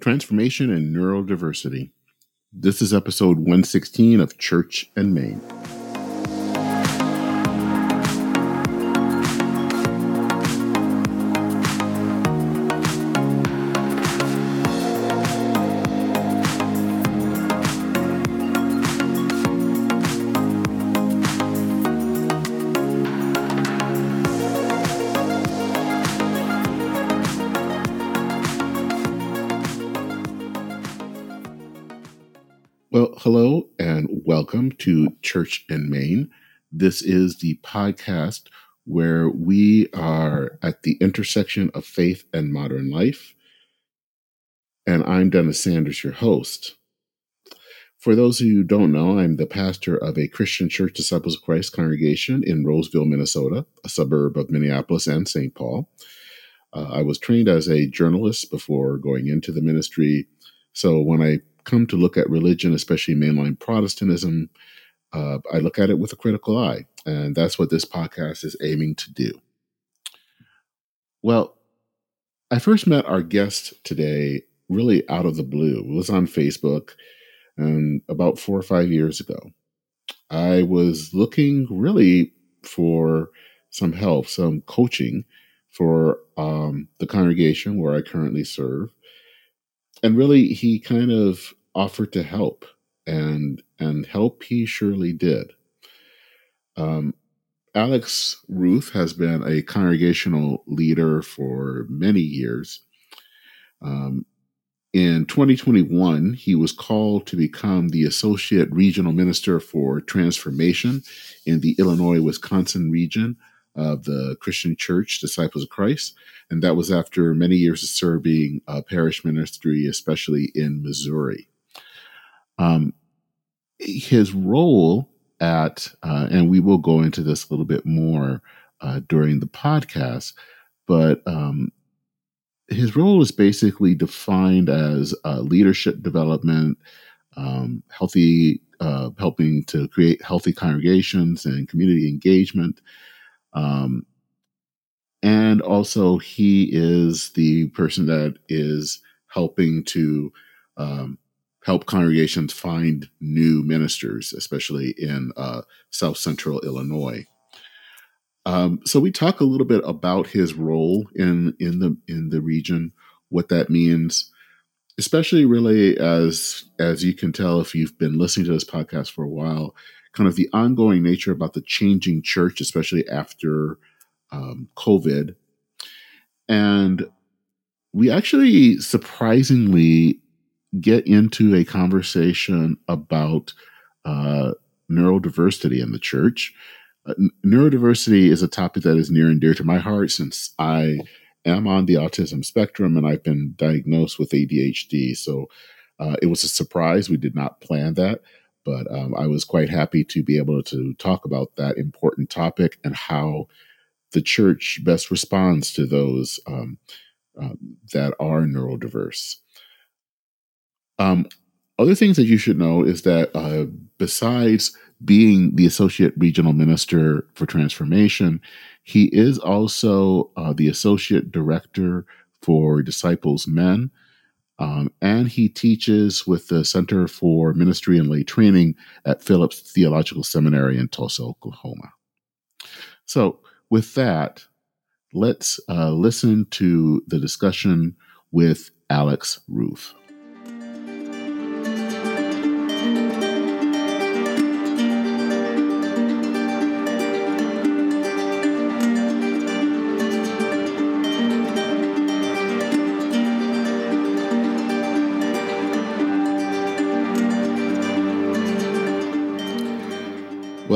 Transformation and Neurodiversity. This is episode 116 of Church and Main. Welcome to Church and Main. This is the podcast where we are at the intersection of faith and modern life. And I'm Dennis Sanders, your host. For those of you who don't know, I'm the pastor of a Christian Church Disciples of Christ congregation in Roseville, Minnesota, a suburb of Minneapolis and St. Paul. Uh, I was trained as a journalist before going into the ministry. So when I come to look at religion, especially mainline Protestantism, uh, I look at it with a critical eye. And that's what this podcast is aiming to do. Well, I first met our guest today really out of the blue. It was on Facebook and about four or five years ago. I was looking really for some help, some coaching for um, the congregation where I currently serve and really he kind of offered to help and and help he surely did um, alex ruth has been a congregational leader for many years um, in 2021 he was called to become the associate regional minister for transformation in the illinois wisconsin region of the Christian Church, Disciples of Christ. And that was after many years of serving uh, parish ministry, especially in Missouri. Um, his role at, uh, and we will go into this a little bit more uh, during the podcast, but um, his role is basically defined as uh, leadership development, um, healthy, uh, helping to create healthy congregations and community engagement. Um, and also, he is the person that is helping to um, help congregations find new ministers, especially in uh, South Central Illinois. Um, so we talk a little bit about his role in in the in the region, what that means, especially really as as you can tell if you've been listening to this podcast for a while kind of the ongoing nature about the changing church, especially after um, COVID. And we actually surprisingly get into a conversation about uh, neurodiversity in the church. Uh, neurodiversity is a topic that is near and dear to my heart since I am on the autism spectrum and I've been diagnosed with ADHD. So uh, it was a surprise. We did not plan that. But um, I was quite happy to be able to talk about that important topic and how the church best responds to those um, um, that are neurodiverse. Um, other things that you should know is that uh, besides being the associate regional minister for transformation, he is also uh, the associate director for Disciples Men, um, and he teaches with the Center for Ministry and Lay Training at Phillips Theological Seminary in Tulsa, Oklahoma. So, with that, let's uh, listen to the discussion with Alex Ruth.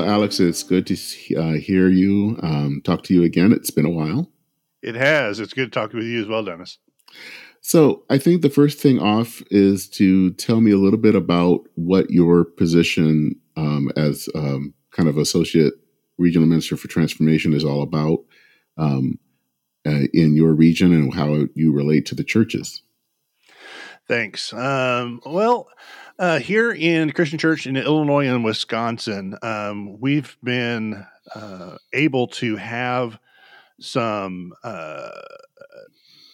Well, Alex, it's good to uh, hear you, um, talk to you again. It's been a while. It has. It's good to talk with you as well, Dennis. So, I think the first thing off is to tell me a little bit about what your position um, as um, kind of associate regional minister for transformation is all about um, uh, in your region and how you relate to the churches. Thanks. Um, well, uh, here in Christian Church in Illinois and Wisconsin, um, we've been uh, able to have some uh,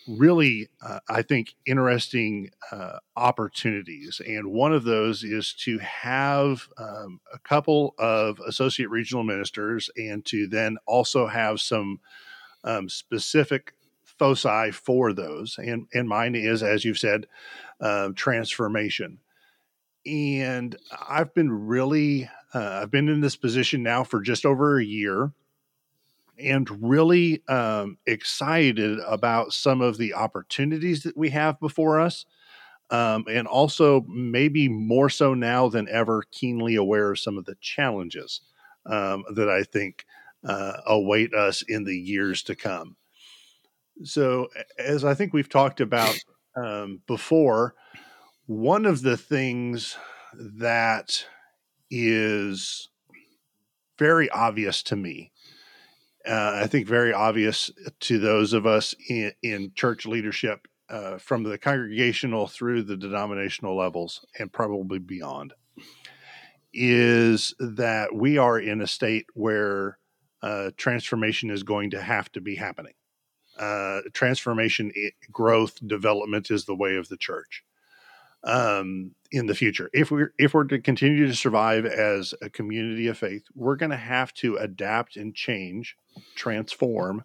really, uh, I think, interesting uh, opportunities. And one of those is to have um, a couple of associate regional ministers and to then also have some um, specific foci for those. And, and mine is, as you've said, uh, transformation. And I've been really, uh, I've been in this position now for just over a year and really um, excited about some of the opportunities that we have before us. Um, and also, maybe more so now than ever, keenly aware of some of the challenges um, that I think uh, await us in the years to come. So, as I think we've talked about um, before, one of the things that is very obvious to me uh, I think very obvious to those of us in, in church leadership uh, from the congregational through the denominational levels and probably beyond is that we are in a state where uh, transformation is going to have to be happening. Uh, transformation, growth, development is the way of the church um, in the future. If we're if we're to continue to survive as a community of faith, we're going to have to adapt and change, transform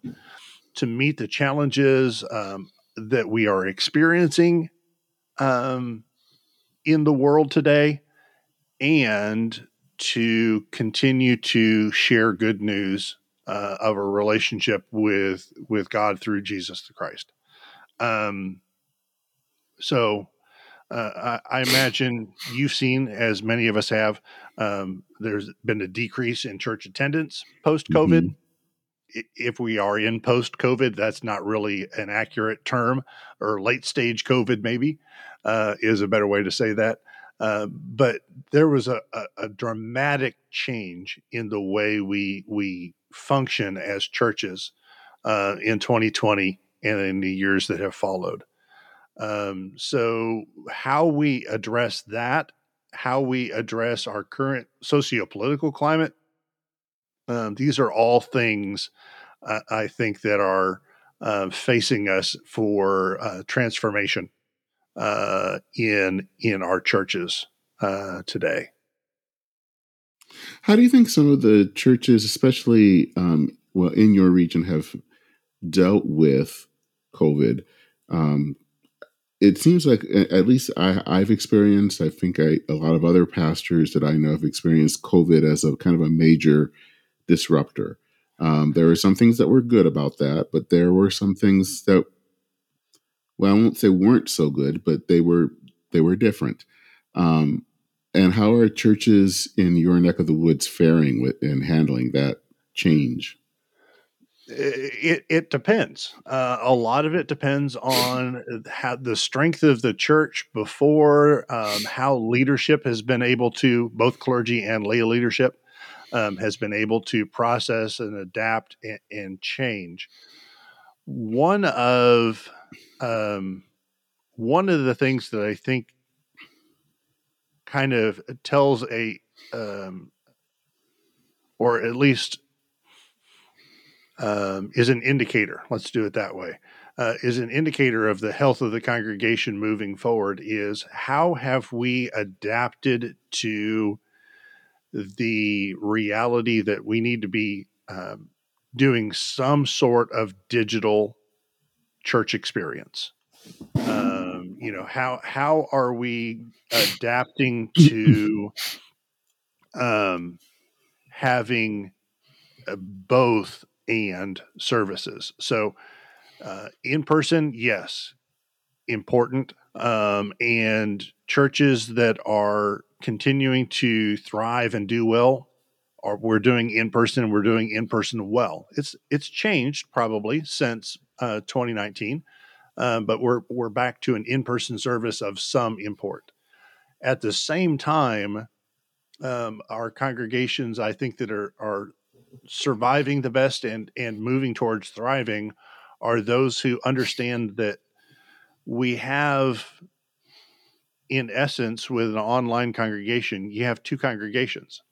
to meet the challenges um, that we are experiencing um, in the world today, and to continue to share good news uh, of a relationship with with God through Jesus the Christ. Um, so uh, I, I, imagine you've seen, as many of us have, um, there's been a decrease in church attendance post COVID. Mm-hmm. If we are in post COVID, that's not really an accurate term, or late stage COVID, maybe, uh, is a better way to say that. Uh, but there was a, a, a, dramatic change in the way we we function as churches uh, in 2020 and in the years that have followed. Um, so, how we address that, how we address our current socio-political climate, um, these are all things uh, I think that are uh, facing us for uh, transformation uh, in in our churches uh, today. How do you think some of the churches, especially um, well in your region, have dealt with COVID? Um, it seems like at least I, I've experienced. I think I, a lot of other pastors that I know have experienced COVID as a kind of a major disruptor. Um, there were some things that were good about that, but there were some things that, well, I won't say weren't so good, but they were they were different. Um, and how are churches in your neck of the woods faring with in handling that change? it, it depends. Uh, a lot of it depends on how the strength of the church before, um, how leadership has been able to, both clergy and lay leadership, um, has been able to process and adapt and, and change. One of um, one of the things that I think kind of tells a um, or at least um, is an indicator. Let's do it that way. Uh, is an indicator of the health of the congregation moving forward. Is how have we adapted to the reality that we need to be um, doing some sort of digital church experience. Um, you know how how are we adapting to um, having uh, both and services. So, uh, in person, yes, important. Um, and churches that are continuing to thrive and do well are we're doing in person. We're doing in person well. It's it's changed probably since uh, 2019, um, but we're we're back to an in person service of some import. At the same time, um, our congregations, I think that are are surviving the best and and moving towards thriving are those who understand that we have in essence with an online congregation you have two congregations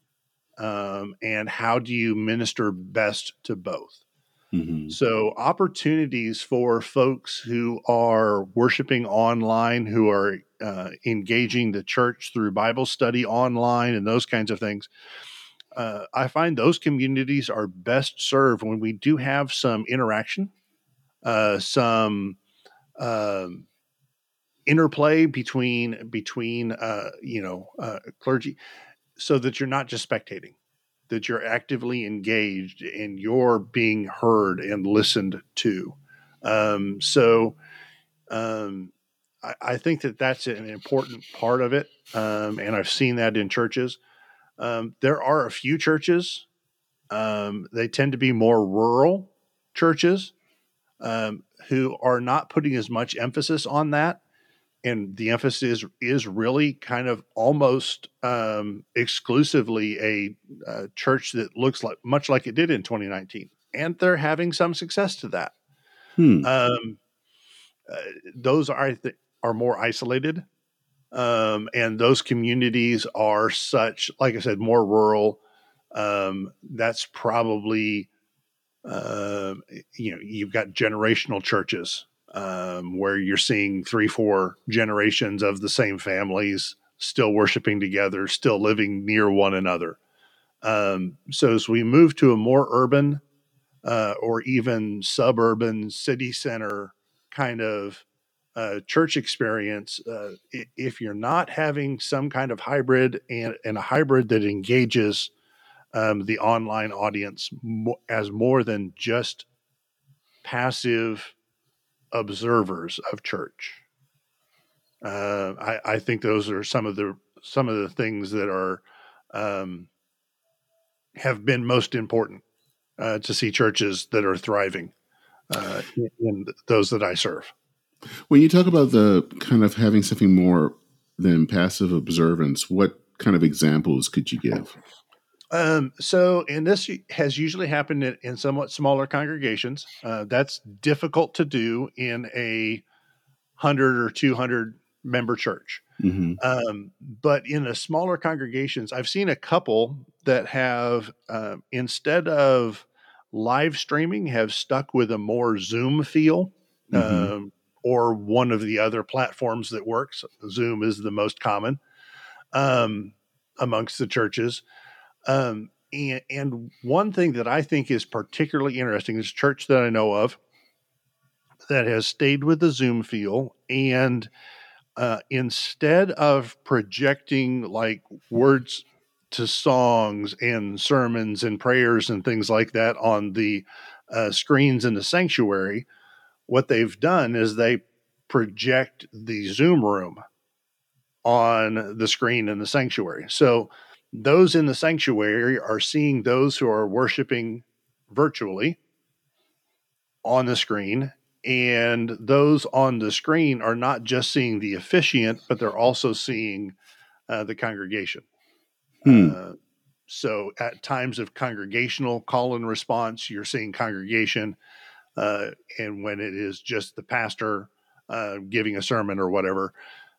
um, and how do you minister best to both Mm-hmm. So, opportunities for folks who are worshiping online, who are uh, engaging the church through Bible study online and those kinds of things. Uh, I find those communities are best served when we do have some interaction, uh, some um, interplay between between uh, you know uh, clergy, so that you're not just spectating that you're actively engaged and you're being heard and listened to. Um, so um, I, I, think that that's an important part of it. Um, and I've seen that in churches. Um, there are a few churches, um, they tend to be more rural churches um, who are not putting as much emphasis on that and the emphasis is really kind of almost um, exclusively a, a, church that looks like much like it did in 2019, and they're having some success to that. Hmm. Um, uh, those are th- are more isolated, um, and those communities are such, like I said, more rural. Um, that's probably uh, you know you've got generational churches um, where you're seeing three, four generations of the same families still worshiping together, still living near one another. Um, so as we move to a more urban uh, or even suburban city center kind of uh, church experience, uh, if you're not having some kind of hybrid and, and a hybrid that engages um, the online audience as more than just passive observers of church. Uh, I, I, think those are some of the some of the things that are um, have been most important uh, to see churches that are thriving uh, in those that I serve. When you talk about the kind of having something more than passive observance, what kind of examples could you give? Um, so, and this has usually happened in, in somewhat smaller congregations. Uh, that's difficult to do in a hundred or two hundred member church. Mm-hmm. Um, but in the smaller congregations, I've seen a couple that have uh, instead of live streaming, have stuck with a more Zoom feel. Mm-hmm. Um, or one of the other platforms that works. Zoom is the most common um, amongst the churches. Um, and, and one thing that I think is particularly interesting is church that I know of that has stayed with the Zoom feel and uh, instead of projecting like words to songs and sermons and prayers and things like that on the uh, screens in the sanctuary, what they've done is they project the Zoom room on the screen in the sanctuary. So those in the sanctuary are seeing those who are worshiping virtually on the screen and those on the screen are not just seeing the officiant but they're also seeing uh, the congregation hmm. uh, so at times of congregational call and response you're seeing congregation uh, and when it is just the pastor uh, giving a sermon or whatever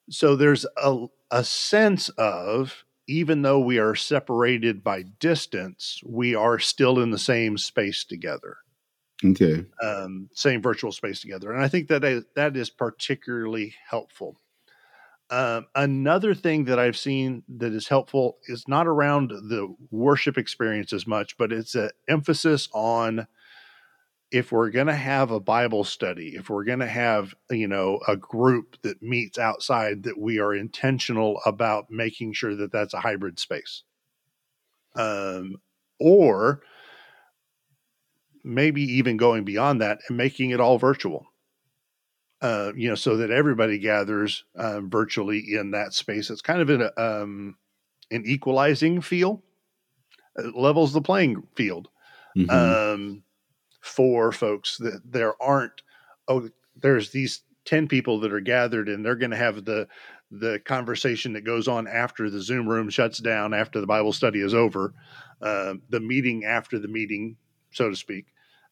so there's a, a sense of even though we are separated by distance, we are still in the same space together. Okay. Um, same virtual space together. And I think that is, that is particularly helpful. Um, another thing that I've seen that is helpful is not around the worship experience as much, but it's an emphasis on if we're going to have a Bible study, if we're going to have, you know, a group that meets outside, that we are intentional about making sure that that's a hybrid space. Um, or maybe even going beyond that and making it all virtual. Uh, you know, so that everybody gathers uh, virtually in that space. It's kind of an um, an equalizing feel, it levels the playing field. Mm-hmm. Um, for folks that there aren't oh there's these 10 people that are gathered and they're going to have the the conversation that goes on after the zoom room shuts down after the bible study is over uh, the meeting after the meeting so to speak.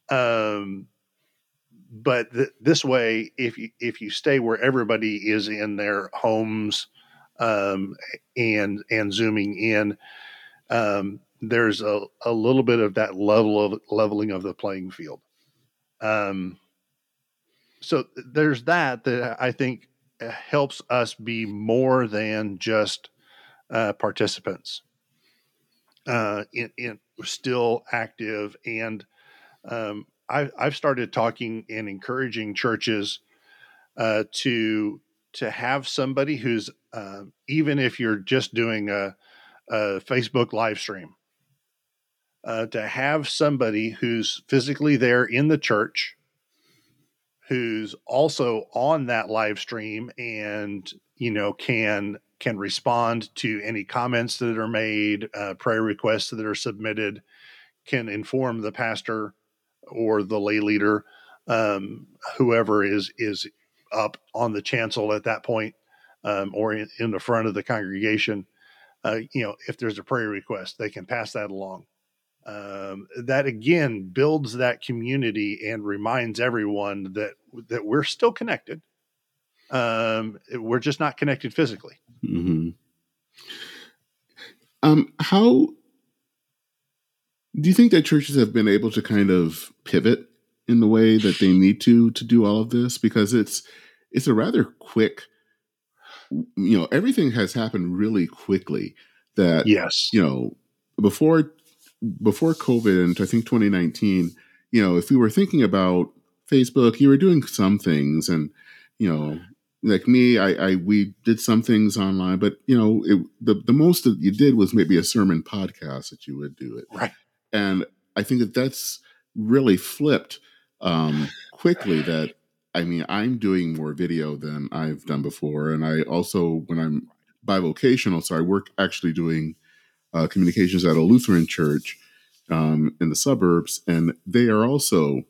Um, but th- this way if you if you stay where everybody is in their homes um, and and zooming in um, there's a, a little bit of that level of leveling of the playing field. Um, so there's that that I think uh, helps us be more than just uh, participants. Uh, in, in still active, and um, I, I've started talking and encouraging churches uh, to to have somebody who's uh, even if you're just doing a, a Facebook live stream, uh, to have somebody who's physically there in the church who's also on that live stream and you know can can respond to any comments that are made uh, prayer requests that are submitted can inform the pastor or the lay leader um, whoever is is up on the chancel at that point um, or in, in, the front of the congregation. Uh, you know if there's a prayer request they can pass that along um, that again builds that community and reminds everyone that that we're still connected. Um, we're just not connected physically. Mm-hmm. Um, how do you think that churches have been able to kind of pivot in the way that they need to to do all of this? Because it's it's a rather quick, you know, everything has happened really quickly. That yes, you know, before before COVID and I think 2019, you know, if we were thinking about Facebook, you were doing some things, and you know, like me, I, I we did some things online, but you know, it, the the most that you did was maybe a sermon podcast that you would do it, right? And I think that that's really flipped um, quickly. That I mean, I'm doing more video than I've done before, and I also when I'm bivocational, so I work actually doing uh, communications at a Lutheran church um, in the suburbs, and they are also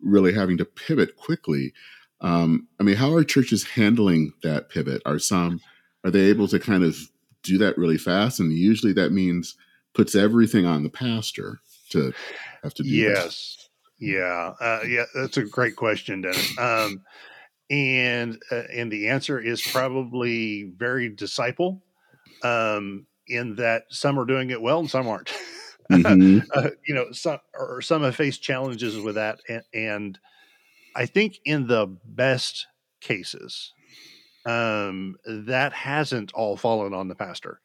really having to pivot quickly. Um, I mean, how are churches handling that pivot? Are some are they able to kind of do that really fast? And usually that means puts everything on the pastor to have to do. Yes, yeah, uh, yeah. That's a great question, Dennis. Um, and uh, and the answer is probably very disciple. Um, in that some are doing it well and some aren't. Mm-hmm. uh, you know, some or some have faced challenges with that, and, and I think in the best cases, um, that hasn't all fallen on the pastor.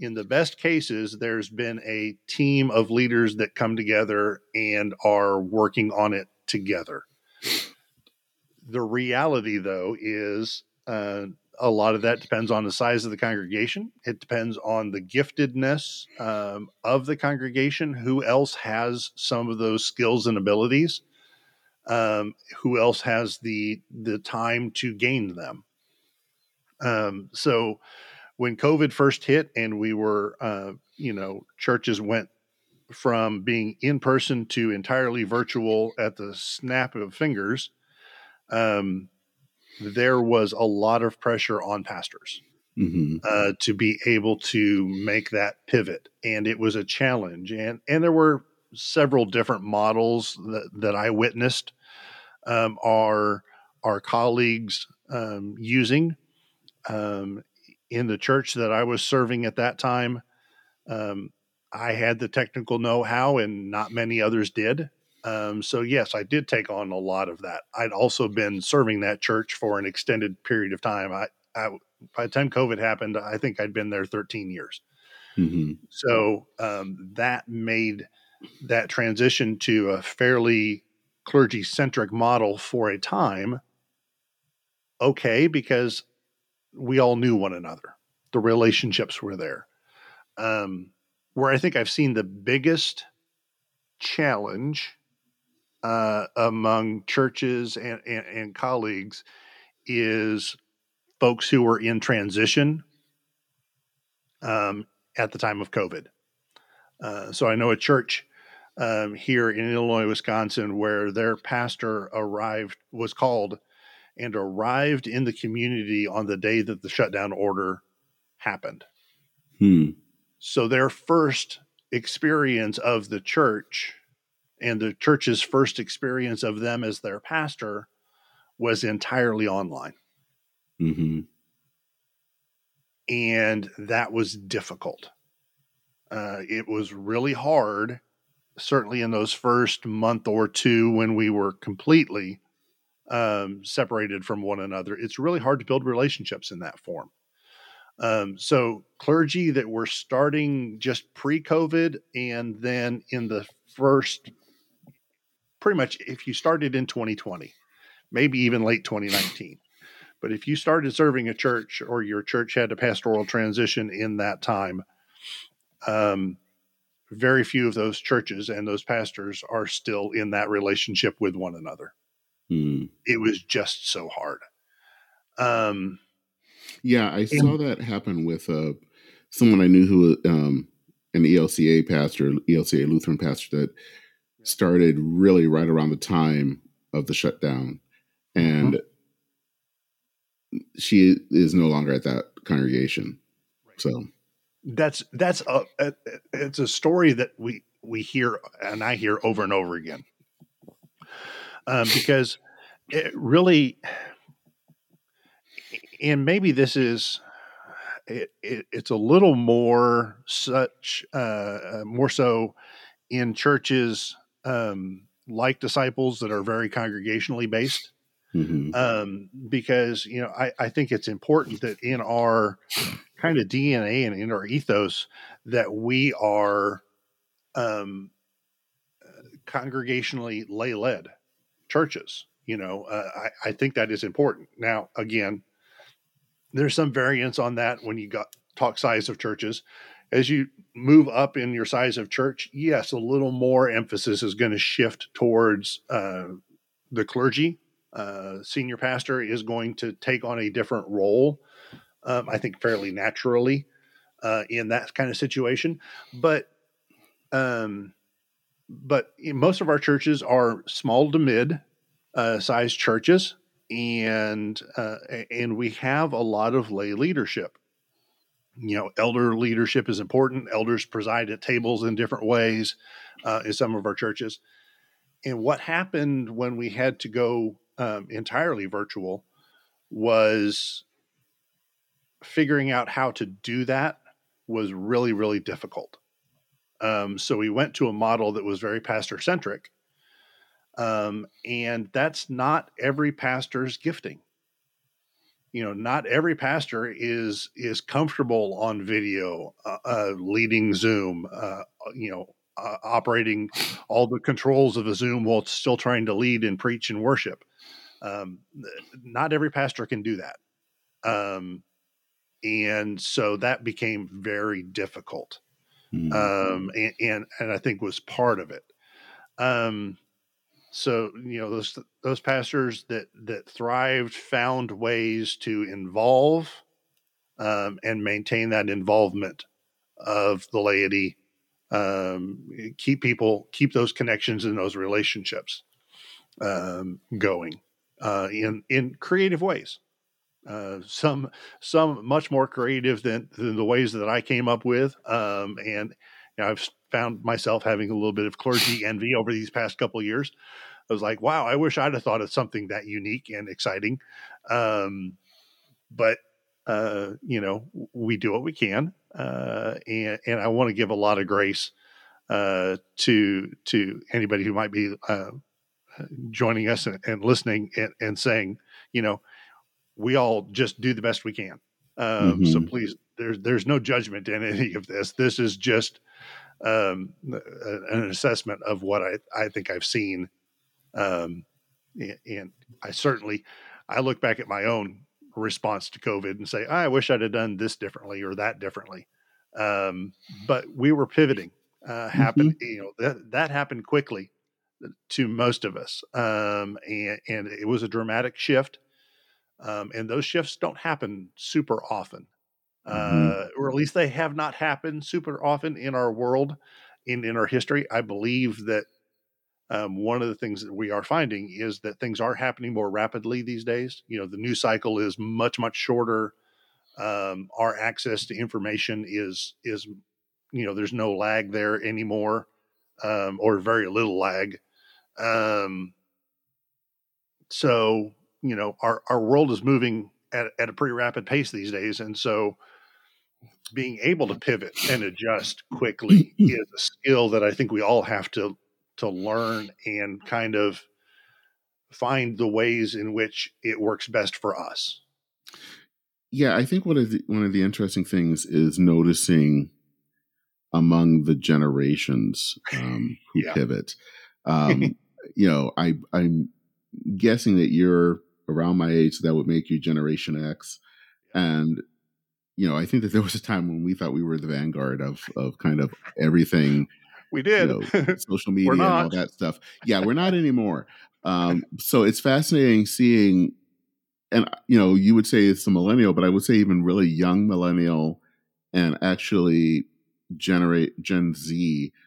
In the best cases, there's been a team of leaders that come together and are working on it together. The reality, though, is uh, a lot of that depends on the size of the congregation. It depends on the giftedness um, of the congregation. Who else has some of those skills and abilities? Um, who else has the the time to gain them? Um, so, when COVID first hit, and we were, uh, you know, churches went from being in person to entirely virtual at the snap of fingers. Um, there was a lot of pressure on pastors mm-hmm. uh, to be able to make that pivot, and it was a challenge. and And there were several different models that, that I witnessed um, our our colleagues um, using um, in the church that I was serving at that time. Um, I had the technical know how, and not many others did. Um, so yes, I did take on a lot of that. I'd also been serving that church for an extended period of time. I, I by the time COVID happened, I think I'd been there 13 years. Mm-hmm. So um, that made that transition to a fairly clergy centric model for a time okay because we all knew one another. The relationships were there. Um, where I think I've seen the biggest challenge uh, among churches and, and, and, colleagues is folks who were in transition um, at the time of COVID. Uh, so I know a church um, here in Illinois, Wisconsin, where their pastor arrived, was called and arrived in the community on the day that the shutdown order happened. Hmm. So their first experience of the church and the church's first experience of them as their pastor was entirely online. Mm-hmm. And that was difficult. Uh, it was really hard certainly in those first month or two when we were completely um, separated from one another, it's really hard to build relationships in that form. Um, so clergy that were starting just pre-COVID, and then in the first, pretty much, if you started in 2020, maybe even late 2019. But if you started serving a church or your church had a pastoral transition in that time, um, very few of those churches and those pastors are still in that relationship with one another. Mm. It was just so hard. Um, yeah, I and, saw that happen with uh, someone I knew who um, an ELCA pastor, ELCA Lutheran pastor that started really right around the time of the shutdown, and mm-hmm. she is no longer at that congregation. Right. So that's that's a, a, it's a story that we we hear and I hear over and over again um, because it really and maybe this is it, it, it's a little more such uh, uh, more so in churches um, like disciples that are very congregationally based mm-hmm. um, because you know I, I think it's important that in our kind of DNA and in our ethos that we are um, congregationally lay led churches. You know, uh, I, I think that is important. Now, again, there's some variance on that when you got talk size of churches. As you move up in your size of church, yes, a little more emphasis is going to shift towards uh, the clergy. Uh, senior pastor is going to take on a different role um, I think fairly naturally uh, in that kind of situation. But um, but most of our churches are small to mid uh, sized churches, and uh, and we have a lot of lay leadership. You know, elder leadership is important. Elders preside at tables in different ways uh, in some of our churches. And what happened when we had to go um, entirely virtual was figuring out how to do that was really, really difficult. Um, so we went to a model that was very pastor centric. Um, and that's not every pastor's gifting. You know, not every pastor is is comfortable on video, uh, uh, leading Zoom. Uh, you know, uh, operating all the controls of a Zoom while still trying to lead and preach and worship. Um, not every pastor can do that. Um, and so that became very difficult mm-hmm. um, and, and, and i think was part of it um, so you know those those pastors that that thrived found ways to involve um, and maintain that involvement of the laity um, keep people keep those connections and those relationships um, going uh, in in creative ways uh, some some much more creative than, than the ways that I came up with. Um, and you know, I've found myself having a little bit of clergy envy over these past couple years. I was like, wow, I wish I'd have thought of something that unique and exciting. Um, but uh, you know, we do what we can, uh, and and I want to give a lot of grace uh, to to anybody who might be uh, joining us and, and listening and, and saying, you know, we all just do the best we can. Um, mm-hmm. So please, there's there's no judgment in any of this. This is just um, an assessment of what I I think I've seen, um, and, and I certainly I look back at my own response to COVID and say I wish I'd have done this differently or that differently. Um, but we were pivoting. Uh, happened, mm-hmm. you know that that happened quickly to most of us, um, and and it was a dramatic shift. Um, and those shifts don't happen super often, mm-hmm. uh, or at least they have not happened super often in our world, in in our history. I believe that um, one of the things that we are finding is that things are happening more rapidly these days. You know, the news cycle is much much shorter. Um, our access to information is is you know there's no lag there anymore, um, or very little lag. Um, so you know our our world is moving at, at a pretty rapid pace these days and so being able to pivot and adjust quickly is a skill that I think we all have to to learn and kind of find the ways in which it works best for us. Yeah, I think one of the one of the interesting things is noticing among the generations um, who yeah. pivot. Um, you know, I I'm guessing that you're around my age, so that would make you Generation X, and you know, I think that there was a time when we thought we were the vanguard of of kind of everything. We did you know, social media and all that stuff. Yeah, we're not anymore. Um, so it's fascinating seeing, and you know, you would say it's a millennial, but I would say even really young millennial, and actually generate Gen Z um,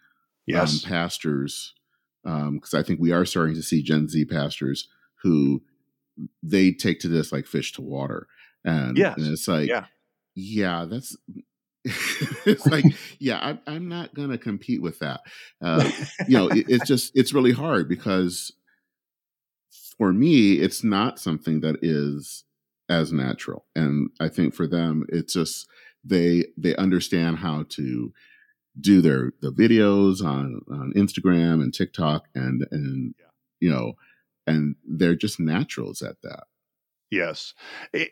yes. um, pastors, because um, I think we are starting to see Gen Z pastors who they take to this like fish to water, and, yes. and it's like, yeah, yeah that's it's like yeah I'm, I'm not gonna compete with that uh, you know it, it's just it's really hard because for me it's not something that is as natural and i think for them it's just they they understand how to do their the videos on on Instagram and TikTok and and yeah. you know and they're just naturals at that. Yes.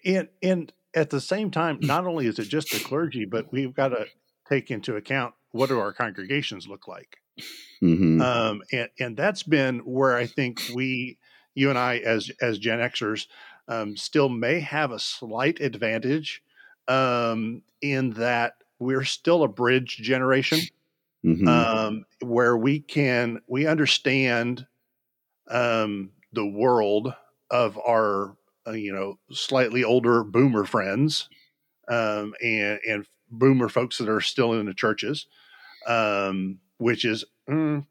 And and at the same time not only is it just the clergy but we've got to take into account what do our congregations look like. Mm-hmm. Um and and that's been where I think we you and I as as Gen Xers um, still may have a slight advantage um, in that we're still a bridge generation mm-hmm. um, where we can we understand um, the world of our uh, you know slightly older boomer friends um, and and boomer folks that are still in the churches um, which is mm,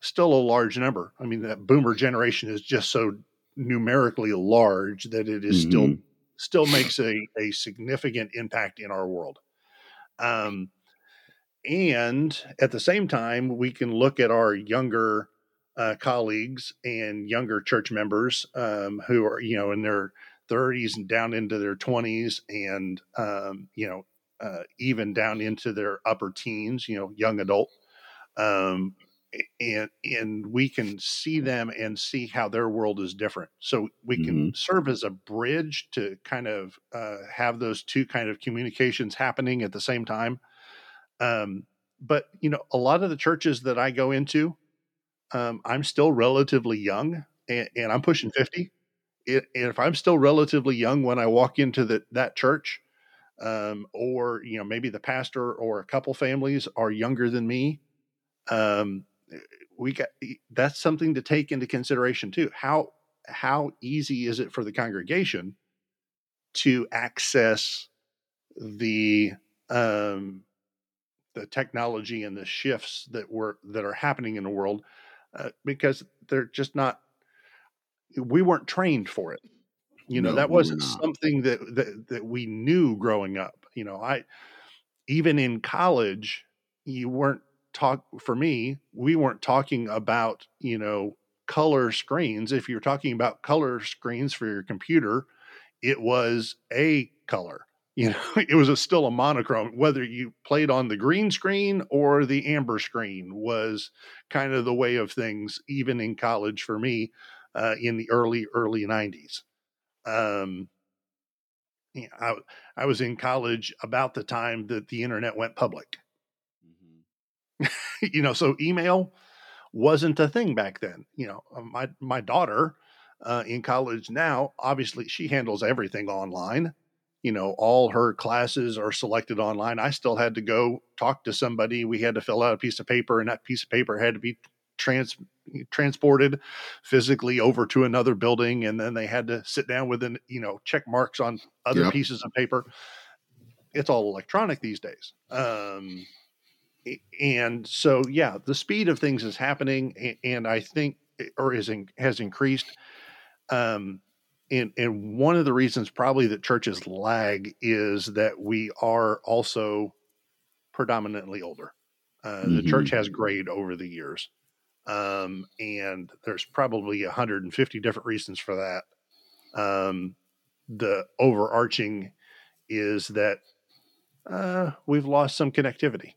still a large number i mean that boomer generation is just so numerically large that it is mm-hmm. still still makes a, a significant impact in our world. Um, and at the same time, we can look at our younger uh, colleagues and younger church members um, who are, you know, in their 30s and down into their 20s and, um, you know, uh, even down into their upper teens, you know, young adult, um, and and we can see them and see how their world is different so we can mm-hmm. serve as a bridge to kind of uh, have those two kind of communications happening at the same time um, but you know a lot of the churches that i go into um, i'm still relatively young and, and i'm pushing 50 it, and if i'm still relatively young when i walk into the, that church um, or you know maybe the pastor or a couple families are younger than me um, we got that's something to take into consideration too. How how easy is it for the congregation to access the um, the technology and the shifts that were that are happening in the world uh, because they're just not we weren't trained for it you know no, that wasn't something that, that that we knew growing up you know i even in college you weren't talk for me, we weren't talking about, you know, color screens. If you're talking about color screens for your computer, it was a color. You know, it was a, still a monochrome. Whether you played on the green screen or the amber screen was kind of the way of things, even in college for me uh, in the early early '90s. Um, you know, I, I was in college about the time that the internet went public. you know, so email wasn't a thing back then. You know, uh, my my daughter uh, in college now, obviously, she handles everything online. You know, all her classes are selected online. I still had to go talk to somebody. We had to fill out a piece of paper, and that piece of paper had to be trans transported physically over to another building, and then they had to sit down with an you know check marks on other yep. pieces of paper. It's all electronic these days. Um, and so yeah the speed of things is happening and i think or is in, has increased um and and one of the reasons probably that churches lag is that we are also predominantly older uh, mm-hmm. the church mm-hmm. has grayed over the years um and there's probably 150 different reasons for that um the overarching is that uh, we've lost some connectivity.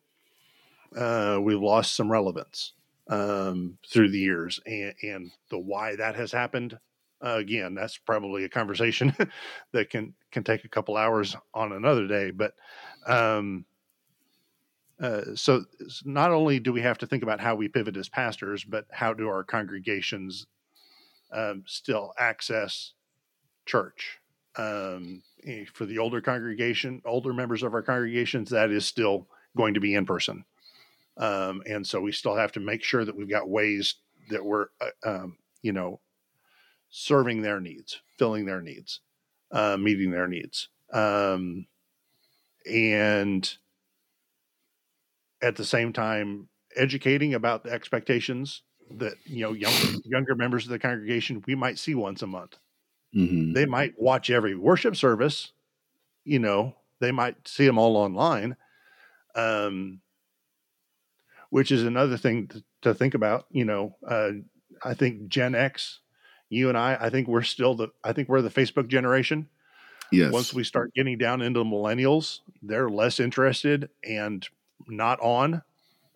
Uh, we've lost some relevance um, through the years, and, and the why that has happened. Uh, again, that's probably a conversation that can can take a couple hours on another day. But um, uh, so not only do we have to think about how we pivot as pastors, but how do our congregations um, still access church? Um, eh, for the older congregation, older members of our congregations, that is still going to be in person. Um, and so we still have to make sure that we've got ways that we're, uh, um, you know, serving their needs, filling their needs, uh, meeting their needs. Um, and at the same time, educating about the expectations that, you know, younger, younger members of the congregation, we might see once a month. Mm-hmm. They might watch every worship service, you know, they might see them all online. Um, which is another thing to, to think about. You know, uh, I think Gen X, you and I, I think we're still the, I think we're the Facebook generation. Yes. Once we start getting down into the millennials, they're less interested and not on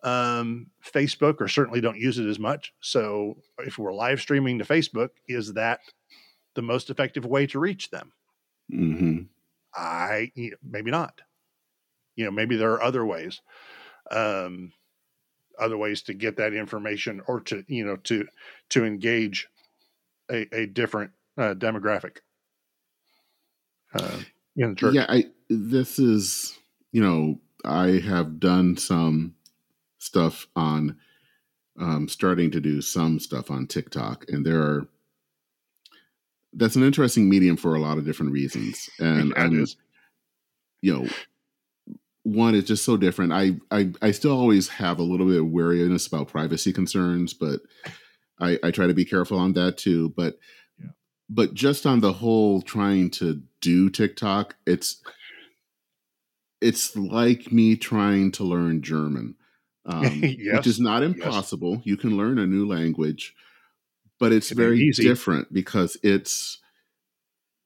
um, Facebook or certainly don't use it as much. So if we're live streaming to Facebook, is that the most effective way to reach them? Mm-hmm. I maybe not. You know, maybe there are other ways. Um, other ways to get that information or to you know to to engage a, a different uh, demographic uh, in the church. Yeah, I this is you know I have done some stuff on um, starting to do some stuff on TikTok, and there are that's an interesting medium for a lot of different reasons, and yeah, I'm, you know one is just so different. I, I I still always have a little bit of wariness about privacy concerns, but I, I try to be careful on that too. But yeah. but just on the whole, trying to do TikTok, it's it's like me trying to learn German, um, yes. which is not impossible. Yes. You can learn a new language, but it's, very different because it's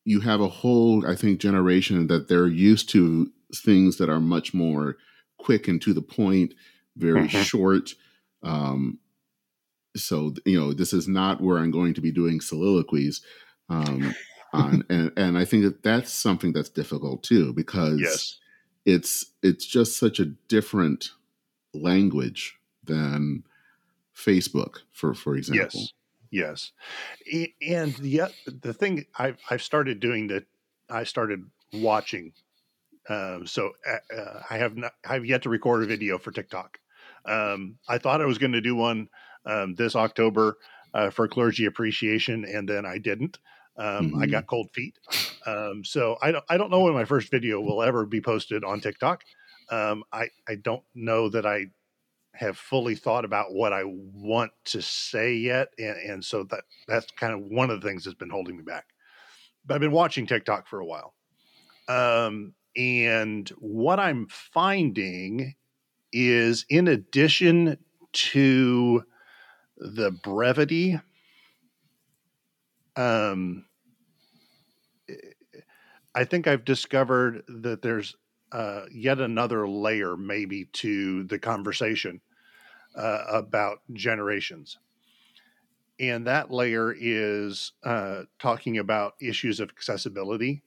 you have a whole I think generation that they're used to things that are much more quick and to the point, very mm-hmm. short. Um, so you know, this is not where I'm going to be doing soliloquies. Um, on and and I think that that's something that's difficult too because yes. it's it's just such a different language than Facebook, for for example. Yes. Yes, and the the thing I've I've started doing that I started watching um, so uh, uh, I have not, I have yet to record a video for TikTok. Um, I thought I was going to do one um, this October uh, for clergy appreciation, and then I didn't. Um, mm-hmm. I got cold feet. Um, so I don't I don't know when my first video will ever be posted on TikTok. Um, I I don't know that I have fully thought about what I want to say yet, and, and so that that's kind of one of the things that's been holding me back. But I've been watching TikTok for a while. Um, and what I'm finding is, in addition to the brevity, um, I think I've discovered that there's uh, yet another layer, maybe, to the conversation uh, about generations. And that layer is uh, talking about issues of accessibility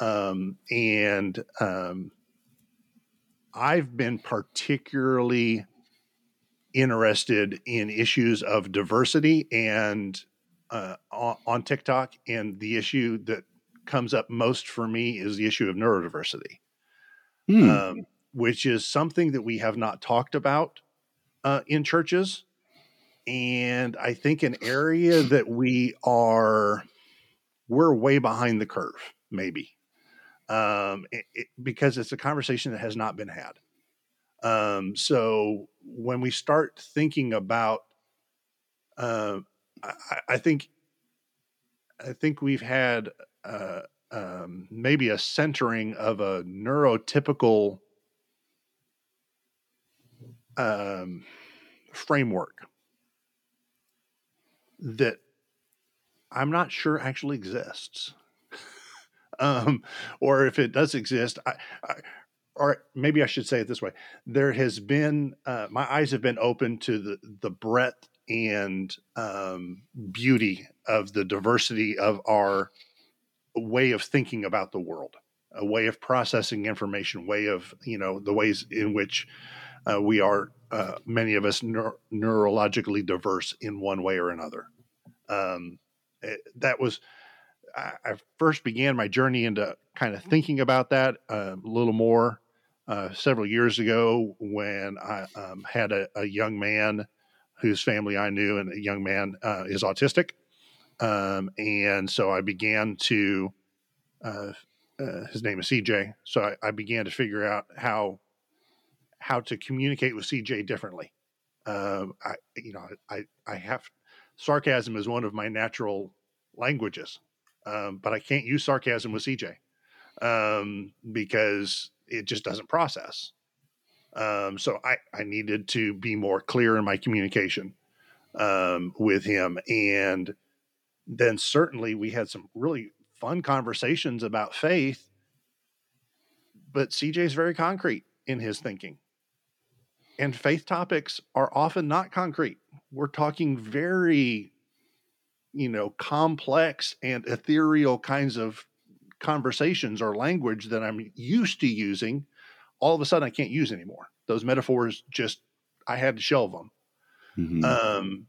um, and um, I've been particularly interested in issues of diversity and uh, on, TikTok. And the issue that comes up most for me is the issue of neurodiversity, hmm. um, which is something that we have not talked about uh, in churches. And I think an area that we are, we're way behind the curve, maybe um, it, it, because it's a conversation that has not been had. Um, so when we start thinking about, uh, I, I, think, I think we've had uh, um, maybe a centering of a neurotypical um, framework that I'm not sure actually exists. Um, or if it does exist, I, I, or maybe I should say it this way: there has been uh, my eyes have been open to the the breadth and um, beauty of the diversity of our way of thinking about the world, a way of processing information, way of you know the ways in which uh, we are uh, many of us neuro- neurologically diverse in one way or another. Um, it, that was I, I, first began my journey into kind of thinking about that uh, a little more uh, several years ago when I um, had a, a, young man whose family I knew, and a young man uh, is autistic. Um, and so I began to, uh, uh, his name is CJ. So I, I, began to figure out how how to communicate with CJ differently. Um, I, you know, I, I have sarcasm is one of my natural languages, um, but I can't use sarcasm with CJ um, because it just doesn't process. Um, so I, I needed to be more clear in my communication um, with him. And then certainly we had some really fun conversations about faith, but CJ is very concrete in his thinking. And faith topics are often not concrete. We're talking very, you know, complex and ethereal kinds of conversations or language that I'm used to using, all of a sudden I can't use anymore. Those metaphors just I had to shelve them. Mm-hmm. Um,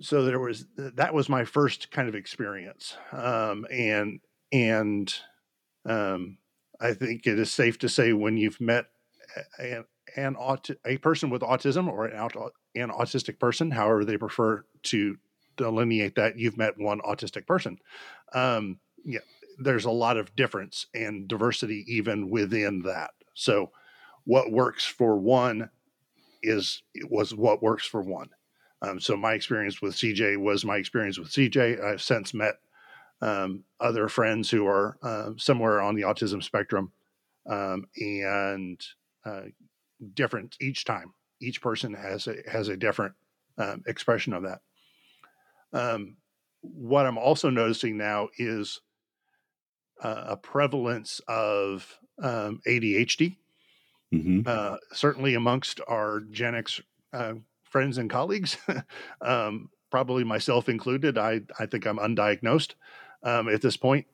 so there was that was my first kind of experience, um, and and um, I think it is safe to say when you've met an an aut- a person with autism or an, aut- an autistic person, however they prefer to delineate that, you've met one autistic person. Um, yeah, there's a lot of difference and diversity even within that. So, what works for one is was what works for one. Um, so my experience with CJ was my experience with CJ. I've since met um, other friends who are uh, somewhere on the autism spectrum, um, and uh, different each time. Each person has a has a different um, expression of that. Um, what I'm also noticing now is uh, a prevalence of um, ADHD, mm-hmm. uh, certainly amongst our Gen X uh, friends and colleagues, um, probably myself included. I, I think I'm undiagnosed um, at this point.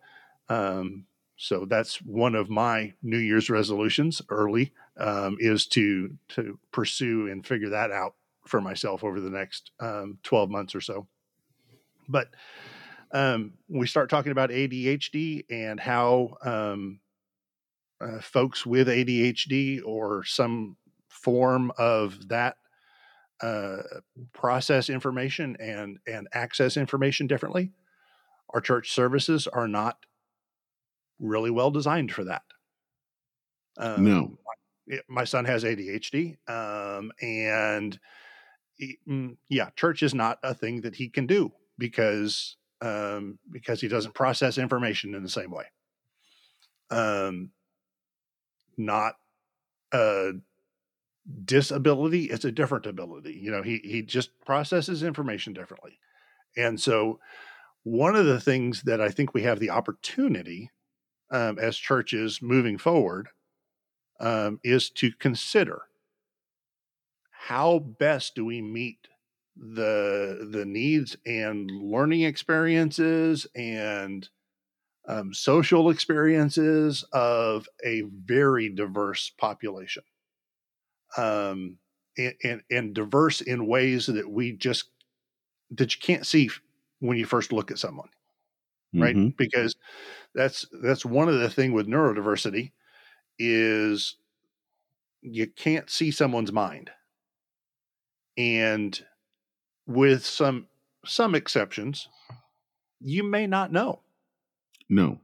Um, so that's one of my New Year's resolutions early um, is to to pursue and figure that out for myself over the next um, 12 months or so. But um, we start talking about ADHD and how um, uh, folks with ADHD or some form of that uh, process information and and access information differently. Our church services are not really well designed for that. Um, no, my, my, son has ADHD, um, and he, mm, yeah, church is not a thing that he can do because um, because he doesn't process information in the same way. Um, not a disability; it's a different ability. You know, he he just processes information differently, and so one of the things that I think we have the opportunity um, as churches moving forward um, is to consider how best do we meet the the needs and learning experiences and um, social experiences of a very diverse population. Um, and, and, and diverse in ways that we just that you can't see when you first look at someone right? Mm-hmm. because that's that's one of the thing with neurodiversity is you can't see someone's mind. And with some some exceptions, you may not know. No.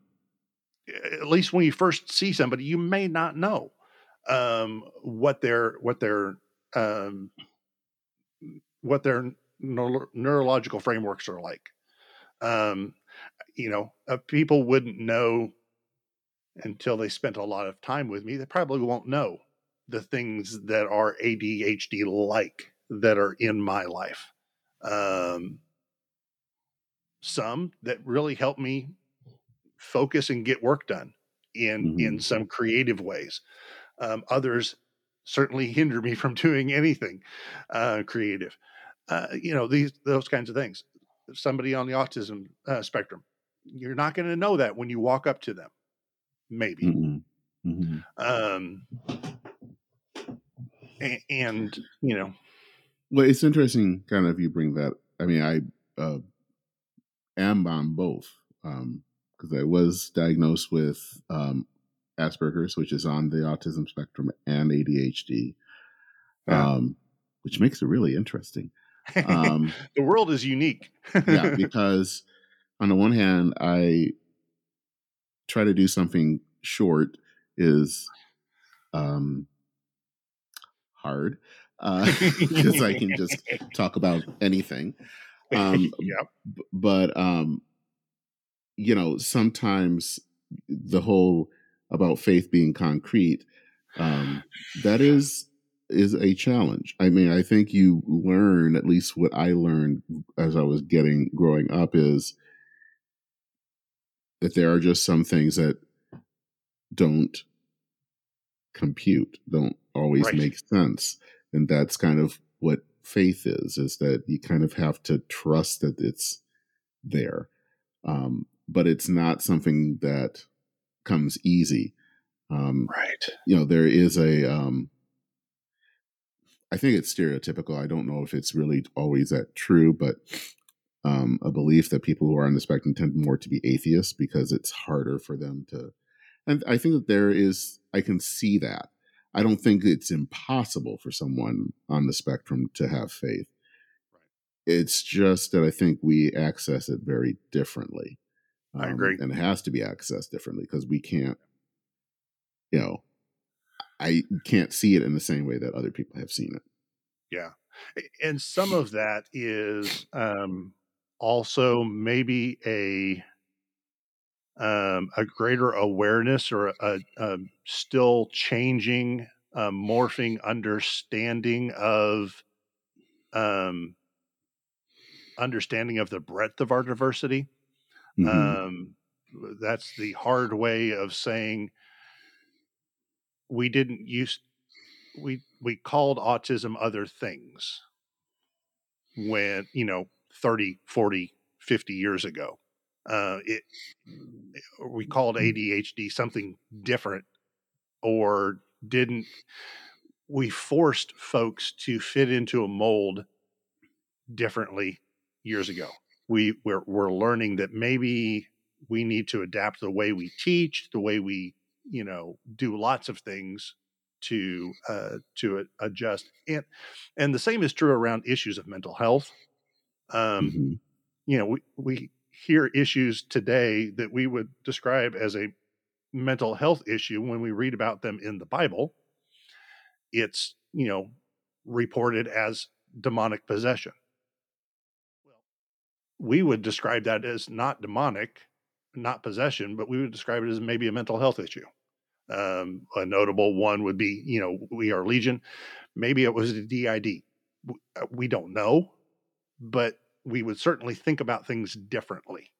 At least when you first see somebody, you may not know um, what their what their um, what their neuro- neurological frameworks are like. Um, you know, uh, people wouldn't know until they spent a lot of time with me. They probably won't know the things that are ADHD like that are in my life um, some that really help me focus and get work done in Mm-hmm. in some creative ways. Um, others certainly hinder me from doing anything uh, creative. Uh, you know these those kinds of things. Somebody on the autism uh, spectrum, you're not going to know that when you walk up to them. Maybe. Mhm. Mhm. Um, a- and you know, Well, it's interesting, kind of, you bring that. I mean, I uh, am on both because I was diagnosed with um, Asperger's, which is on the autism spectrum, and ADHD, Yeah. um, which makes it really interesting. Um, the world is unique. yeah, because on the one hand, I try to do something short is um, hard because I can just talk about anything. Um, yeah, b- but um, you know, sometimes the whole about faith being concrete um, that is is a challenge. I mean, I think you learn at least what I learned as I was getting growing up is that there are just some things that don't compute, don't always Right. make sense, and that's kind of what faith is: is that you kind of have to trust that it's there, um, but it's not something that comes easy. Um, right. you know there is a um i think it's stereotypical i don't know if it's really always that true but um a belief that people who are on the spectrum tend more to be atheists because it's harder for them to and i think that there is i can see that i don't think it's impossible for someone on the spectrum to have faith Right. it's just that i think we access it very differently I Um, agree. and it has to be accessed differently because we can't you know I can't see it in the same way that other people have seen it. Yeah. And some of that is um, also maybe a um, a greater awareness or a, a still changing, uh, morphing understanding of um, understanding of the breadth of our diversity. Mhm. Um, that's the hard way of saying we didn't use we we called autism other things when you know 30 40 50 years ago uh it we called adhd something different or didn't we forced folks to fit into a mold differently years ago. We we're, we're learning that maybe we need to adapt the way we teach the way we you know do lots of things to uh, to adjust. And and the same is true around issues of mental health. Um, Mhm. you know we, we hear issues today that we would describe as a mental health issue when we read about them in the bible it's you know reported as demonic possession. Well we would describe that as not demonic not possession but we would describe it as maybe a mental health issue. Um, a notable one would be you know we are legion. Maybe it was a did uh, we don't know but we would certainly think about things differently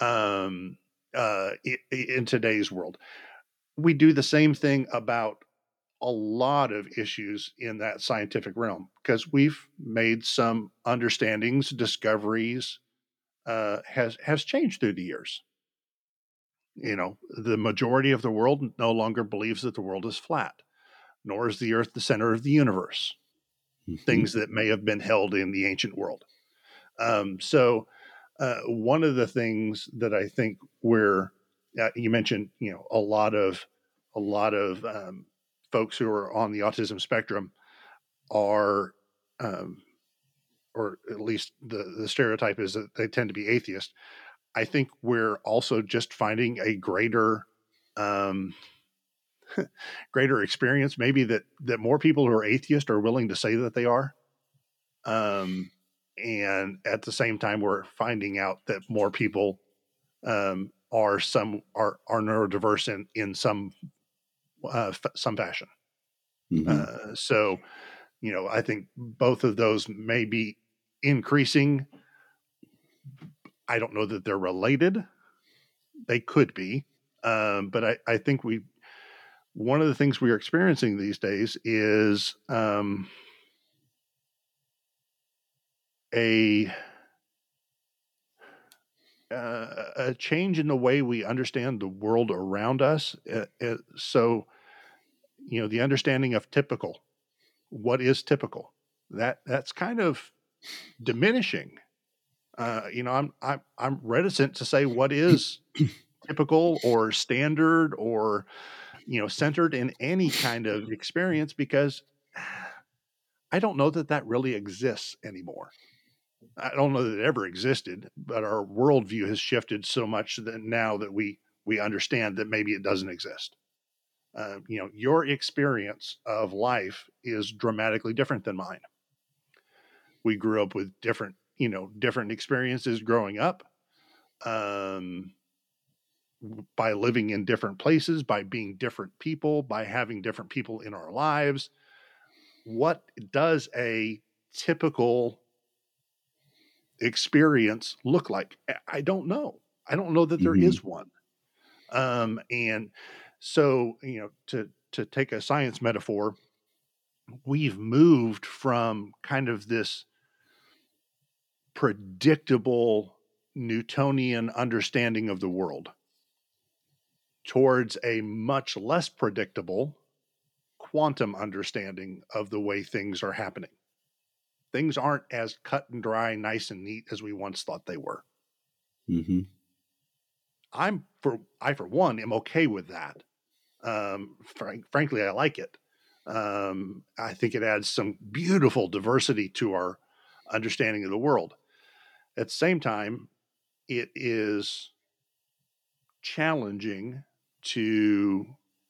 um, uh, in today's world. We do the same thing about a lot of issues in that scientific realm because we've made some understandings, discoveries, uh, has has changed through the years. You know, the majority of the world no longer believes that the world is flat, nor is the Earth the center of the universe Mhm. things that may have been held in the ancient world. Um, so, uh, one of the things that I think we're uh, you mentioned, you know, a lot of a lot of um, folks who are on the autism spectrum are, um, or at least the the stereotype is that they tend to be atheist. I think we're also just finding a greater um, greater experience maybe that that more people who are atheist are willing to say that they are um and at the same time we're finding out that more people um are some are are neurodiverse in in some uh f- some fashion. Mhm. uh so you know i think both of those may be increasing. I don't know that they're related. They could be Um, but I, I think we, one of the things we are experiencing these days is um, a uh, a change in the way we understand the world around us. Uh, uh, so, you know, the understanding of typical, what is typical, that that's kind of diminishing. You know, I'm I'm I'm reticent to say what is typical or standard or you know centered in any kind of experience because I don't know that that really exists anymore. I don't know that it ever existed, but our worldview has shifted so much that now that we we understand that maybe it doesn't exist. Uh, you know, your experience of life is dramatically different than mine. We grew up with different, you know, different experiences growing up. Um, by living in different places, by being different people, by having different people in our lives. What does a typical experience look like? I don't know. I don't know that there mm-hmm. is one. Um, and so, you know, to to take a science metaphor, we've moved from kind of this predictable Newtonian understanding of the world towards a much less predictable quantum understanding of the way things are happening things aren't as cut and dry, nice and neat as we once thought they were. Mm-hmm. I'm for I for one am okay with that. Um, frank, frankly, I like it. Um, I think it adds some beautiful diversity to our understanding of the world. At the same time, it is challenging to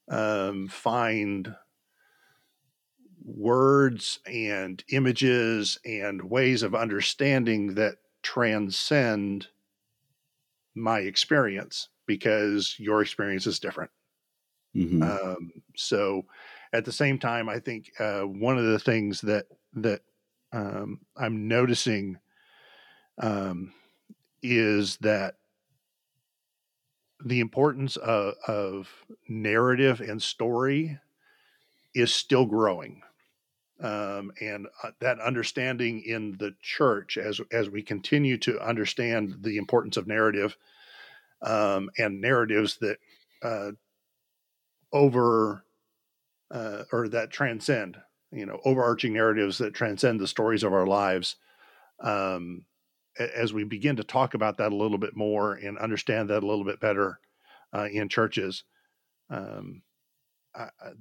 um, find words and images and ways of understanding that transcend my experience because your experience is different. Mm-hmm. Um, so, at the same time, I think uh, one of the things that that um, I'm noticing um, is that the importance of, of narrative and story is still growing um, and uh, that understanding in the church as as we continue to understand the importance of narrative um, and narratives that uh, over uh, or that transcend you know overarching narratives that transcend the stories of our lives um, as we begin to talk about that a little bit more and understand that a little bit better uh, in churches um,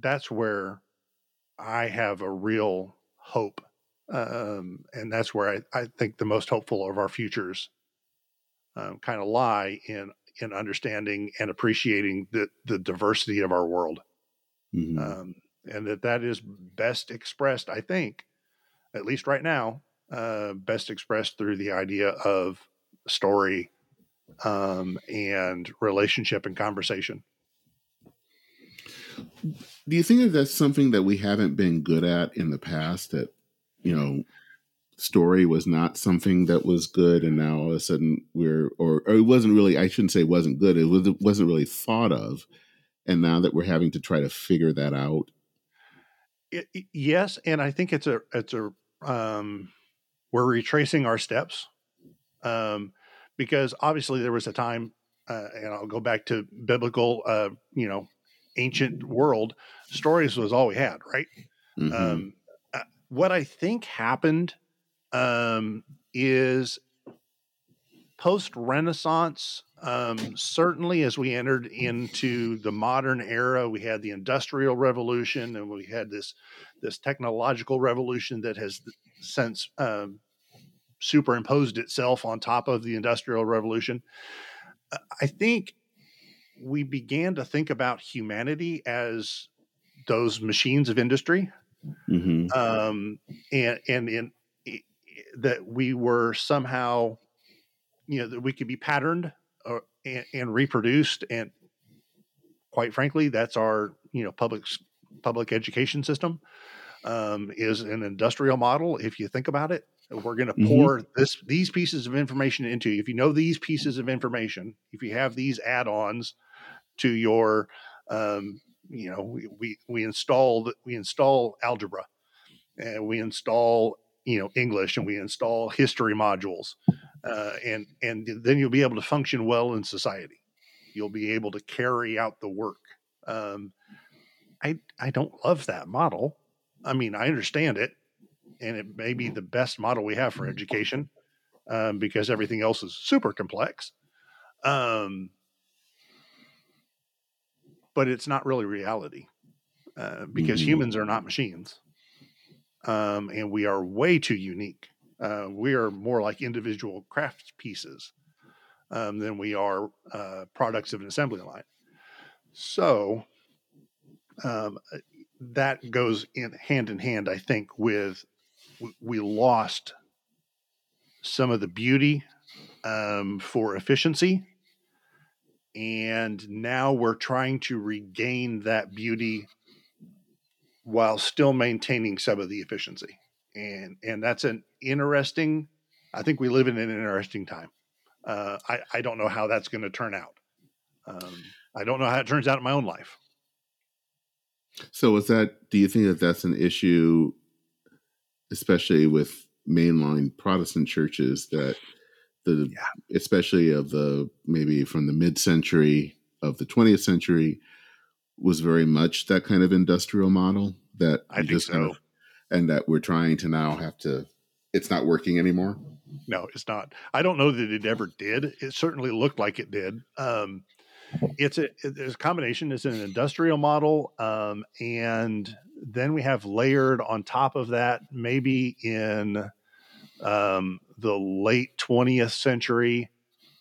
that's where I have a real hope. Um, and that's where I, I, think the most hopeful of our futures um, kind of lie in in understanding and appreciating the the diversity of our world, mm-hmm. um, and that that is best expressed, I think, at least right now, uh, best expressed through the idea of story um, and relationship and conversation. Do you think that that's something that we haven't been good at in the past? That you know, story was not something that was good, and now all of a sudden we're, or, or it wasn't really. I shouldn't say it wasn't good. It was, it wasn't really thought of, and now that we're having to try to figure that out. It, yes, and I think it's a it's a um, we're retracing our steps um, because obviously there was a time, uh, and I'll go back to biblical, uh, you know, ancient world, stories was all we had, right? Mm-hmm. Um, uh, what I think happened um, is post Renaissance. Um, certainly, as we entered into the modern era, we had the Industrial Revolution, and we had this this technological revolution that has since um, superimposed itself on top of the Industrial Revolution. Uh, I think we began to think about humanity as those machines of industry, mm-hmm. um, and and in that we were somehow, you know, that we could be patterned or, uh, and, and reproduced, and quite frankly, that's our you know public public education system um, is an industrial model. If you think about it, we're going to mm-hmm. pour this these pieces of information into you. If you know these pieces of information, if you have these add-ons to your um, you know we, we we install we install algebra and we install you know english and we install history modules uh, and and then you'll be able to function well in society. You'll be able to carry out the work. Um, i i don't love that model. I mean i understand it and it may be the best model we have for education um, because everything else is super complex. Um, but it's not really reality uh, because mm-hmm. humans are not machines um, and we are way too unique. Uh, we are more like individual craft pieces um, than we are uh, products of an assembly line. So um, uh, that goes in hand in hand, I think, with we lost some of the beauty um, for efficiency. And now we're trying to regain that beauty while still maintaining some of the efficiency. And and that's an interesting. I think we live in an interesting time. Uh, I I don't know how that's going to turn out. Um, I don't know how it turns out in my own life. So, is that? Do you think that that's an issue, especially with mainline Protestant churches that the, yeah. especially of the maybe from the mid century of the 20th century, was very much that kind of industrial model that I think so. Have, and that we're trying to now have to it's not working anymore? No it's not. I don't know that it ever did. It certainly looked like it did. Um, it's a it's a combination. It's an industrial model um, and then we have layered on top of that maybe in um, the late 20th century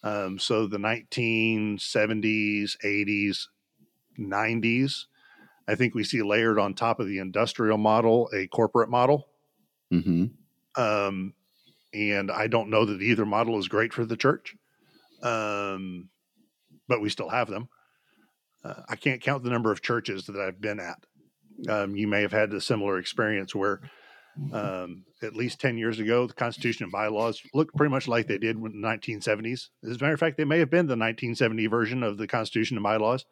um, so the 1970s 80s 90s. I think we see layered on top of the industrial model a corporate model. Mm-hmm. Um, and I don't know that either model is great for the church, um, but we still have them. Uh, I can't count the number of churches that I've been at. Um, you may have had a similar experience where, um, at least 10 years ago, the Constitution and bylaws looked pretty much like they did in the 1970s. As a matter of fact, they may have been the 1970 version of the Constitution and bylaws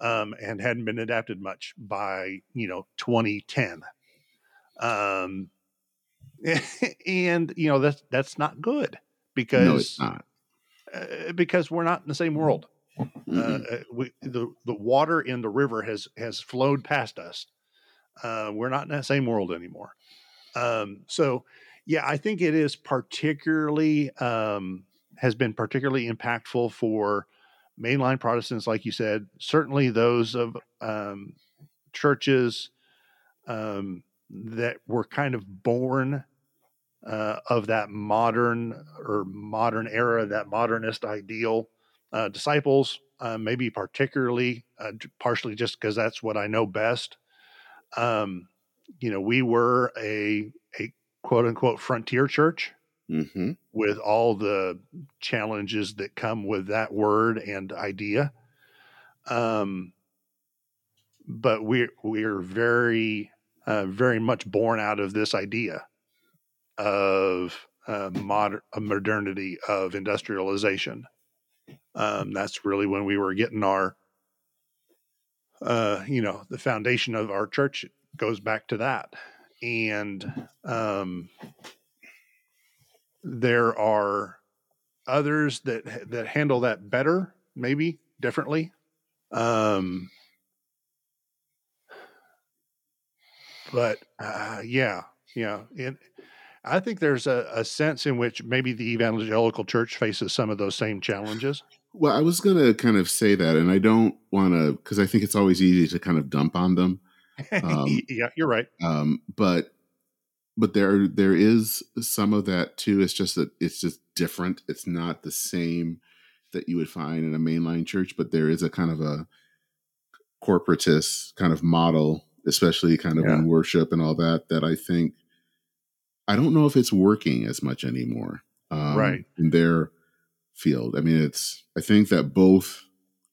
um, and hadn't been adapted much by you know 2010. Um, and you know that's that's not good because no, not. Uh, because we're not in the same world. Mm-hmm. Uh, we, the the water in the river has has flowed past us. Uh, we're not in that same world anymore. Um, so, yeah, I think it is particularly um, has been particularly impactful for mainline Protestants, like you said, certainly those of um, churches um, that were kind of born uh, of that modern or modern era, that modernist ideal. Uh, disciples, uh, maybe particularly, uh, partially just because that's what I know best. Um, you know, we were a a quote unquote frontier church mm-hmm. with all the challenges that come with that word and idea. Um, but we're we're very uh, very much born out of this idea of uh, modern modernity of industrialization. Um, that's really when we were getting our, uh, you know, the foundation of our church goes back to that, and um, there are others that that handle that better, maybe differently. Um, but uh, yeah, yeah, it, I think there's a, a sense in which maybe the evangelical church faces some of those same challenges. Well, I was going to kind of say that, and I don't want to because I think it's always easy to kind of dump on them. Um, yeah, you're right. Um, but but there there is some of that too. It's just that it's just different. It's not the same that you would find in a mainline church, but there is a kind of a corporatist kind of model, especially kind of yeah. in worship and all that. That I think I don't know if it's working as much anymore, um, right? In their field, I mean, it's I think that both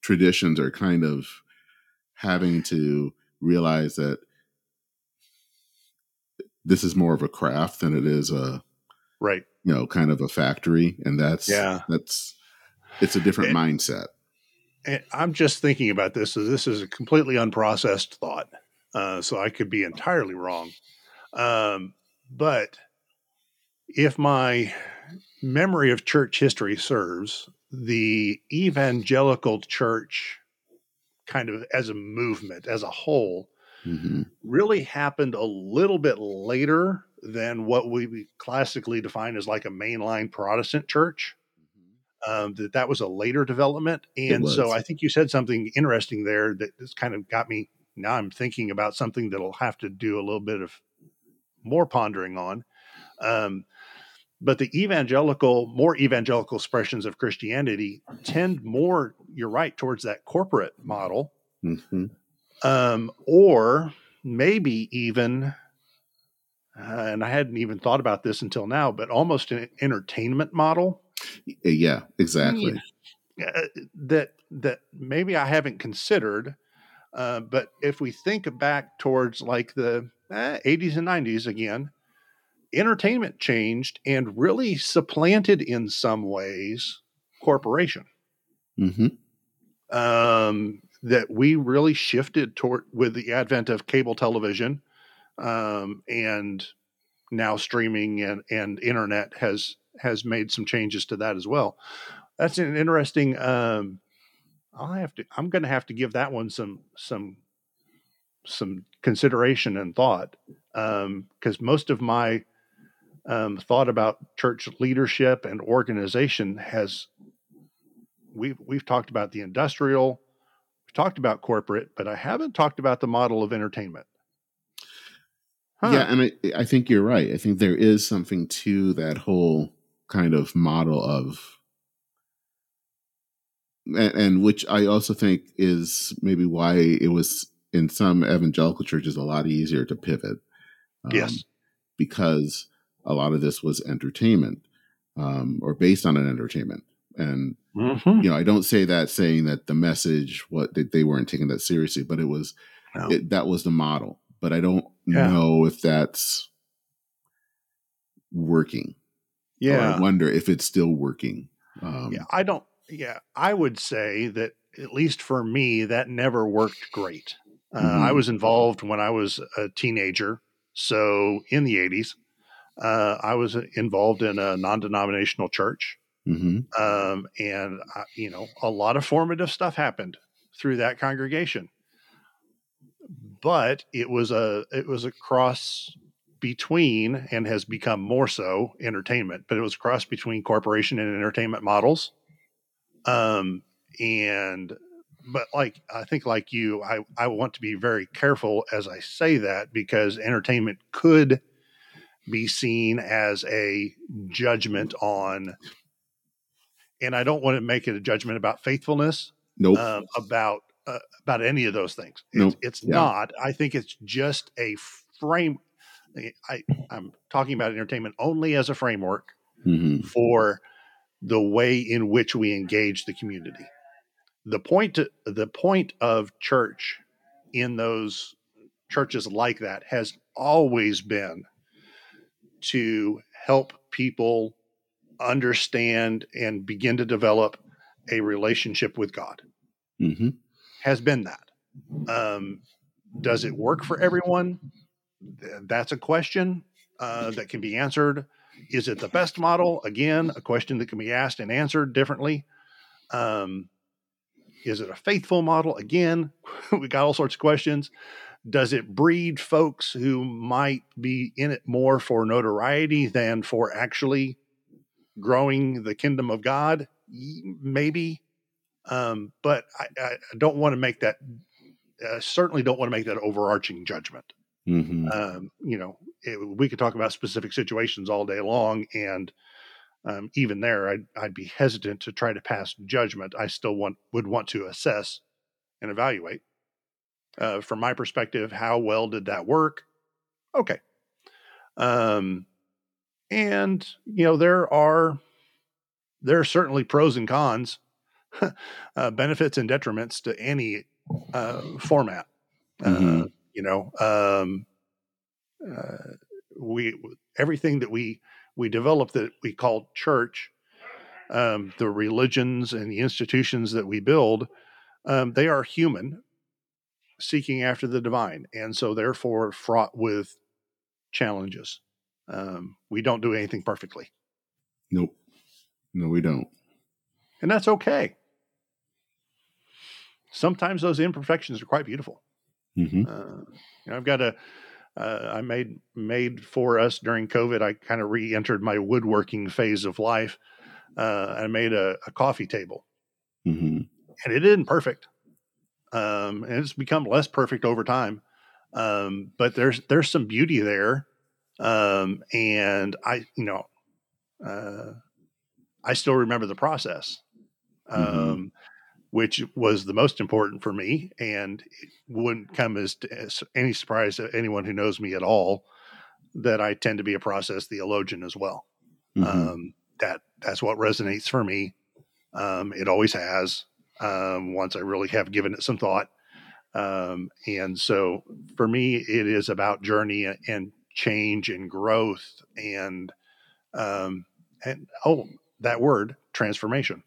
traditions are kind of having to realize that this is more of a craft than it is a right you know kind of a factory and that's yeah that's it's a different and, mindset I'm just thinking about this. So this is a completely unprocessed thought. Uh, so I could be entirely wrong. Um, but if my memory of church history serves, the evangelical church, kind of as a movement, as a whole, mm-hmm. really happened a little bit later than what we classically define as like a mainline Protestant church. Um, that that was a later development, and so I think you said something interesting there that just kind of got me. Now I'm thinking about something that'll have to do a little bit of more pondering on. Um, but the evangelical, more evangelical expressions of Christianity tend more, you're right, towards that corporate model. Mm-hmm. Um, or maybe even, uh, and I hadn't even thought about this until now, but almost an entertainment model. Yeah, exactly. Uh, that that maybe I haven't considered, uh, but if we think back towards like the eh, 80s and 90s again, entertainment changed and really supplanted in some ways corporation. Mm-hmm. Um, that we really shifted toward with the advent of cable television um, and now streaming and, and internet has has made some changes to that as well. That's an interesting. Um, I'll have to. I'm going to have to give that one some some some consideration and thought because um, most of my um, thought about church leadership and organization has we've we've talked about the industrial, we've talked about corporate, but I haven't talked about the model of entertainment. Huh. Yeah, and I, I think you're right. I think there is something to that whole kind of model of and, and, which I also think is maybe why it was in some evangelical churches a lot easier to pivot. Um, yes, because a lot of this was entertainment um, or based on an entertainment. And mm-hmm. you know, I don't say that saying that the message what that they weren't taking that seriously, but it was no. it, that was the model. But I don't yeah. know if that's working. Yeah, or I wonder if it's still working. Um, yeah, I don't. Yeah, I would say that at least for me, that never worked great. Uh, mm-hmm. I was involved when I was a teenager, so in the '80s, uh, I was involved in a non-denominational church, mm-hmm. um, and I, you know a lot of formative stuff happened through that congregation. But it was a it was a cross between and has become more so entertainment, but it was a cross between corporation and entertainment models. Um, and but like I think like you, I I want to be very careful as I say that because entertainment could be seen as a judgment on and I don't want to make it a judgment about faithfulness. Nope. Um, about uh, about any of those things. It's, nope. it's yeah. not. I think it's just a frame. I, I'm talking about entertainment only as a framework mm-hmm. for the way in which we engage the community. The point to, the point of church in those churches like that has always been to help people understand and begin to develop a relationship with God. Mm-hmm. Has been that. Um, does it work for everyone? That's a question uh, that can be answered. Is it the best model? Again, a question that can be asked and answered differently. Um, is it a faithful model? Again, we got all sorts of questions. Does it breed folks who might be in it more for notoriety than for actually growing the kingdom of God? Maybe. Um, but I, I, don't want to make that, uh, certainly don't want to make that overarching judgment. Mm-hmm. Um, you know, it, we could talk about specific situations all day long. And um, even there, I'd, I'd be hesitant to try to pass judgment. I still want, would want to assess and evaluate uh, from my perspective, how well did that work? Okay. Um, and you know there are there are certainly pros and cons, uh, benefits and detriments to any uh, format. Uh, mm-hmm. you know, um, uh, we everything that we we develop that we call church, um, the religions and the institutions that we build um, they are human seeking after the divine, and so therefore fraught with challenges. Um, we don't do anything perfectly. Nope. No, we don't. And that's okay. Sometimes those imperfections are quite beautiful. Mm-hmm. Uh, you know, I've got a, uh, I made made for us during COVID. I kind of re-entered my woodworking phase of life. Uh, I made a, a coffee table, Mm-hmm. and it isn't perfect. Um, and it's become less perfect over time. Um, but there's there's some beauty there. Um, and I, you know, uh, I still remember the process, um, Mhm. which was the most important for me, and it wouldn't come as, as any surprise to anyone who knows me at all that I tend to be a process theologian as well. Mhm. Um, that that's what resonates for me. Um, it always has. Um, once I really have given it some thought, um, and so for me, it is about journey and change and growth and um, and oh, that word transformation.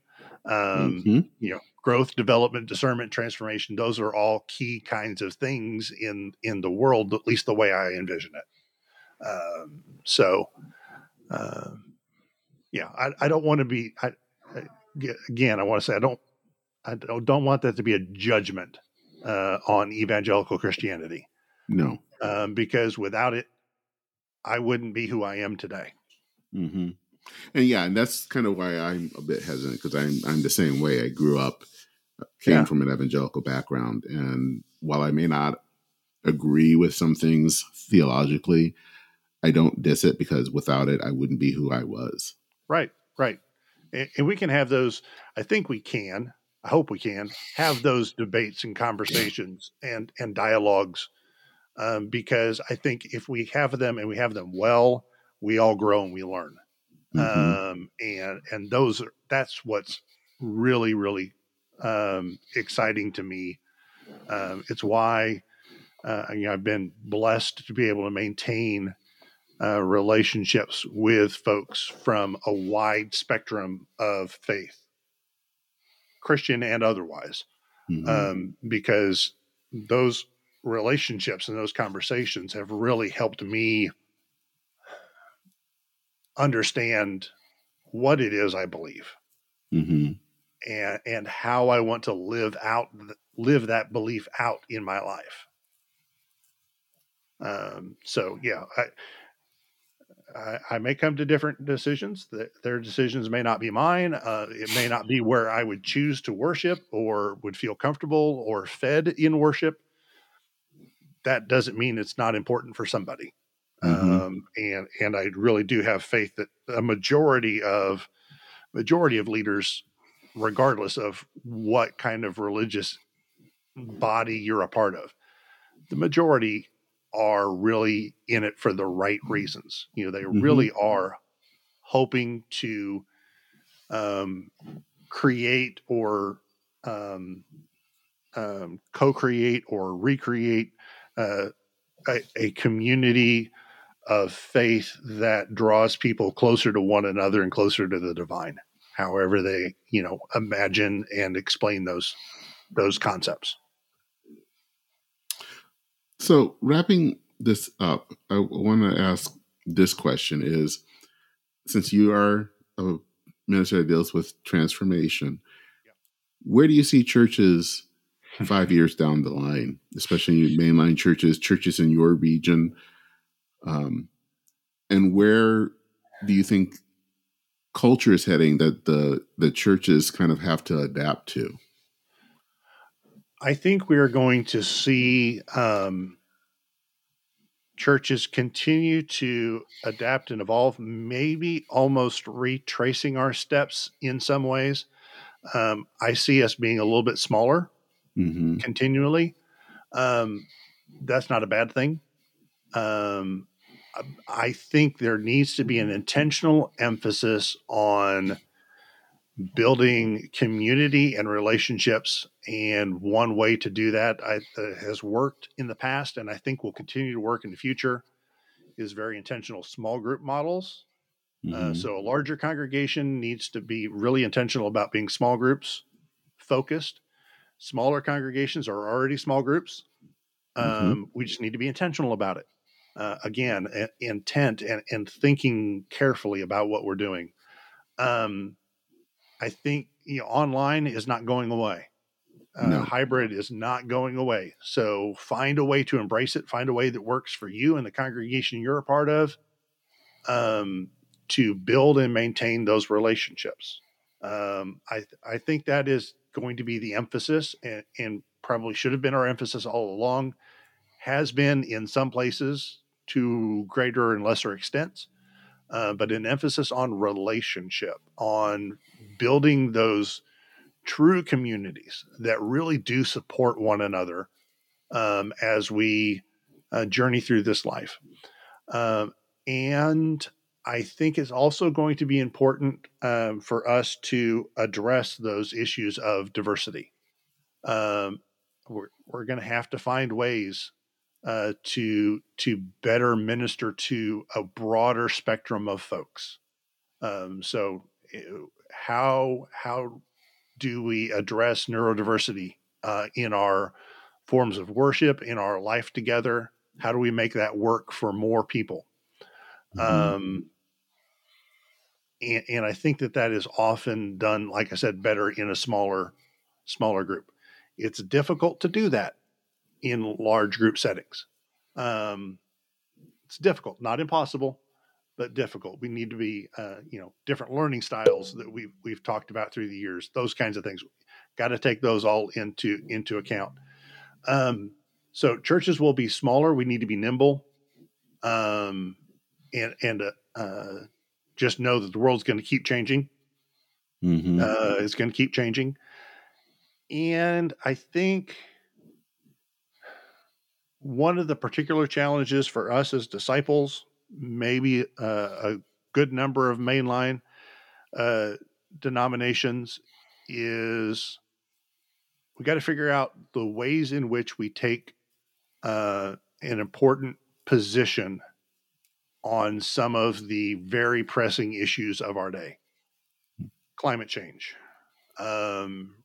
Um, Mhm. You know, growth, development, discernment, transformation. Those are all key kinds of things in in the world, at least the way I envision it. Um, so, um, yeah, I, I don't want to be. I, I- again, I want to say I don't. I don't, don't want that to be a judgment uh, on evangelical Christianity No. um, because without it, I wouldn't be who I am today. hmm And yeah, and that's kind of why I'm a bit hesitant because I'm I'm the same way. I grew up, uh, came Yeah. from an evangelical background, and while I may not agree with some things theologically, I don't diss it because without it, I wouldn't be who I was. Right, right. And, and we can have those. I think we can. I hope we can have those debates and conversations and and dialogues, um, because I think if we have them and we have them well, we all grow and we learn. Mhm. Um, and and those are that's what's really really um, exciting to me. Um, it's why uh, you know, I've been blessed to be able to maintain uh, relationships with folks from a wide spectrum of faith, Christian and otherwise, Mhm. um, because those relationships and those conversations have really helped me understand what it is I believe Mhm. and and how I want to live out live that belief out in my life. Um, so yeah, I, I I may come to different decisions. That their decisions may not be mine. Uh, it may not be where I would choose to worship or would feel comfortable or fed in worship. That doesn't mean it's not important for somebody. Mhm. Um, and and I really do have faith that a majority of majority of leaders, regardless of what kind of religious body you're a part of, the majority are really in it for the right reasons. You know, they Mhm. really are hoping to um, create or um, um, co-create or recreate uh, a, a community of faith that draws people closer to one another and closer to the divine however they you know imagine and explain those those concepts. So wrapping this up, I want to ask this question: Is since you are a minister that deals with transformation, where do you see churches five years down the line, especially mainline churches, churches in your region, um, and where do you think culture is heading that the the churches kind of have to adapt to? i think we are going to see um, churches continue to adapt and evolve maybe almost retracing our steps in some ways um, i see us being a little bit smaller hmm continually. Um, that's not a bad thing. Um, I- think there needs to be an intentional emphasis on building community and relationships. And one way to do that I, that has worked in the past, and I think will continue to work in the future, is very intentional small group models. Uh, Mhm. so a larger congregation needs to be really intentional about being small groups focused smaller congregations are already small groups. Um, mm-hmm. We just need to be intentional about it. Uh, again, a- intent and, and thinking carefully about what we're doing. Um, I think you know online is not going away. Uh, no. Hybrid is not going away. So find a way to embrace it. Find a way that works for you and the congregation you're a part of. Um, to build and maintain those relationships. Um, I I think that is going to be the emphasis, and, and probably should have been our emphasis all along. Has been in some places to greater and lesser extents, uh, but an emphasis on relationship, on building those true communities that really do support one another um, as we uh, journey through this life. Um, and I think it's also going to be important um, for us to address those issues of diversity. Um, we're we're going to have to find ways uh, to to better minister to a broader spectrum of folks. Um, so, eh, how how do we address neurodiversity uh, in our forms of worship, in our life together? How do we make that work for more people? Mm-hmm. Um, and, and I think that that is often done, like I said, better in a smaller smaller group. It's difficult to do that in large group settings. Um, it's difficult, not impossible, but difficult. We need to be, uh, you know, different learning styles that we've we've talked about through the years. Those kinds of things, got to take those all into into account. Um, so churches will be smaller. We need to be nimble, um, and and uh, uh, just know that the world's going to keep changing. Mm-hmm. Uh, it's going to keep changing. And I think one of the particular challenges for us as disciples, maybe uh, a good number of mainline uh, denominations, is we got to figure out the ways in which we take uh, an important position on some of the very pressing issues of our day climate change, um,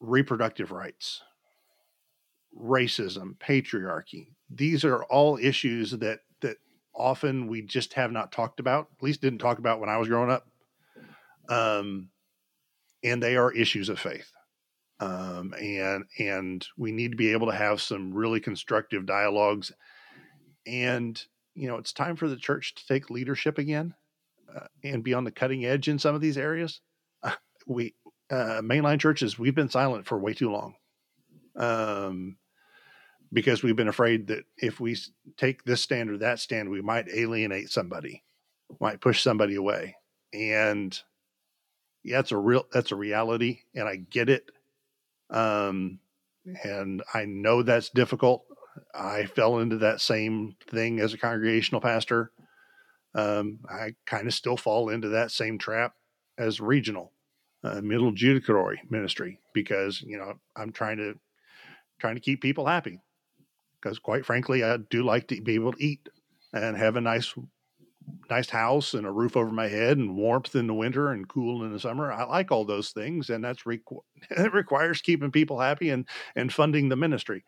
reproductive rights, racism, patriarchy. These are all issues that that often we just have not talked about. At least didn't talk about when I was growing up. Um, and they are issues of faith. Um, and and we need to be able to have some really constructive dialogues and you know, it's time for the church to take leadership again uh, and be on the cutting edge in some of these areas. Uh, we, uh, mainline churches, we've been silent for way too long. Um, because we've been afraid that if we take this stand or that stand, we might alienate somebody, might push somebody away. And yeah, it's a real, that's a reality. And I get it. Um, and I know that's difficult. I fell into that same thing as a congregational pastor. Um, I kind of still fall into that same trap as regional, uh, middle judicatory ministry because you know I'm trying to trying to keep people happy because quite frankly I do like to be able to eat and have a nice nice house and a roof over my head and warmth in the winter and cool in the summer. I like all those things, and that's requ- it requires keeping people happy and and funding the ministry.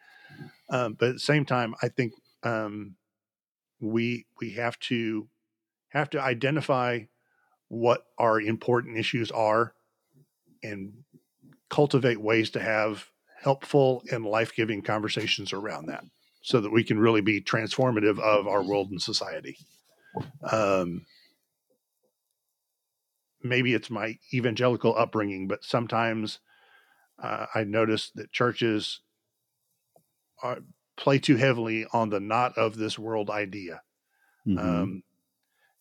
Um, but at the same time, I think um, we we have to have to identify what our important issues are and cultivate ways to have helpful and life-giving conversations around that so that we can really be transformative of our world and society. Um, maybe it's my evangelical upbringing but sometimes uh, i notice that churches are, play too heavily on the not of this world idea. Mm-hmm. Um,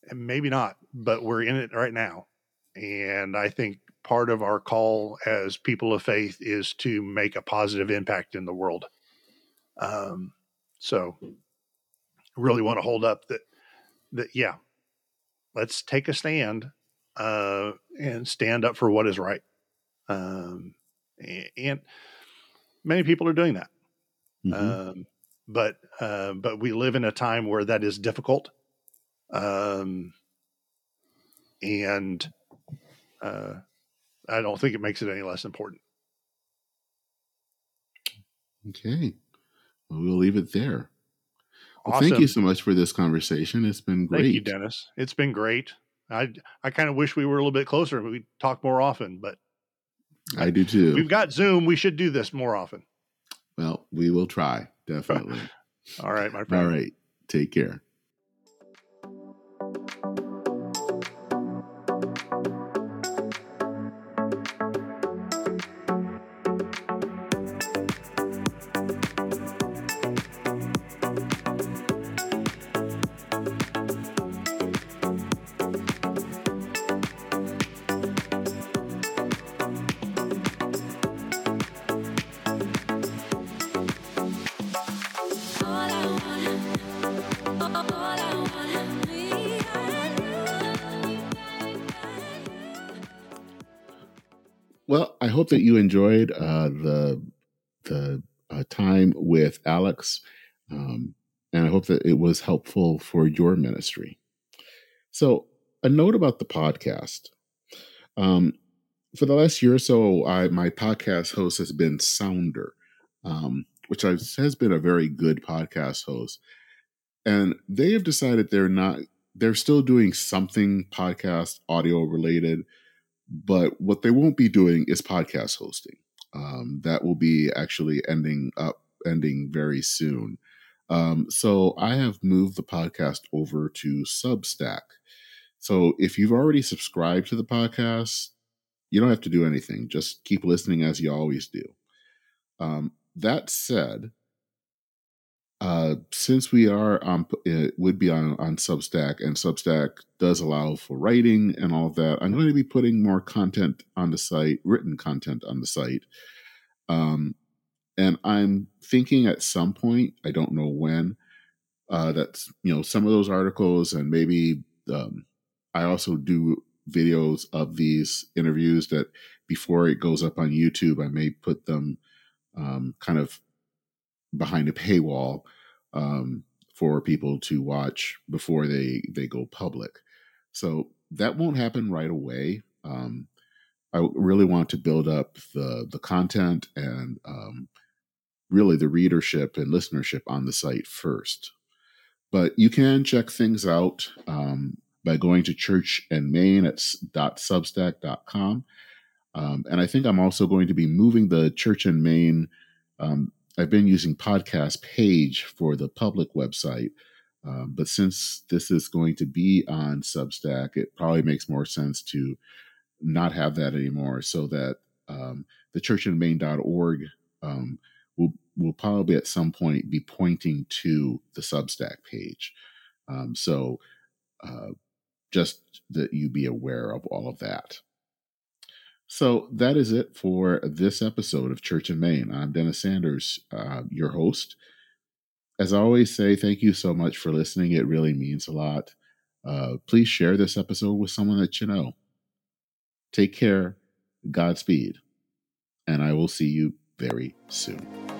and maybe not, but we're in it right now. And I think part of our call as people of faith is to make a positive impact in the world. Um, so really want to hold up that, that, yeah, let's take a stand, uh, and stand up for what is right. Um, and many people are doing that. Mm-hmm. Um, but uh, but we live in a time where that is difficult, um, and uh, I don't think it makes it any less important. Okay. Well, we'll leave it there. Well, Awesome. thank you so much for this conversation. It's been great. Thank you, Dennis. It's been great. I I kind of wish we were a little bit closer. We talk more often, but I do too. we've got Zoom. We should do this more often. Well, we will try, definitely. All right, my friend. All right. Take care. Hope that you enjoyed uh, the the uh, time with Alex, um, and I hope that it was helpful for your ministry. So, a note about the podcast. Um, for the last year or so, I, my podcast host has been Sounder, um, which has has been a very good podcast host, and they have decided they're not. They're still doing something podcast audio related, but what they won't be doing is podcast hosting. Um, that will be actually ending up ending very soon. Um, so I have moved the podcast over to Substack. So if you've already subscribed to the podcast, you don't have to do anything. Just keep listening as you always do. Um, that said, uh, since we are on, it would be on on Substack, and Substack does allow for writing and all that. I'm going to be putting more content on the site, written content on the site. Um, and I'm thinking at some point, I don't know when, uh, that's you know some of those articles, and maybe um, I also do videos of these interviews that before it goes up on YouTube, I may put them um, kind of behind a paywall um, for people to watch before they they go public. So that won't happen right away. Um, I really want to build up the the content and um, really the readership and listenership on the site first. But you can check things out um, by going to Church and Main at .substack.com. Um, and I think I'm also going to be moving the Church and Main. Um, I've been using podcast page for the public website, um, but since this is going to be on Substack, it probably makes more sense to not have that anymore, so that um, the churchandmain.org um, will will probably at some point be pointing to the Substack page. Um, so uh, just that you be aware of all of that. So that is it for this episode of Church and Main. I'm Dennis Sanders, uh, your host. As I always say, thank you so much for listening. It really means a lot. Uh, please share this episode with someone that you know. Take care, Godspeed, and I will see you very soon.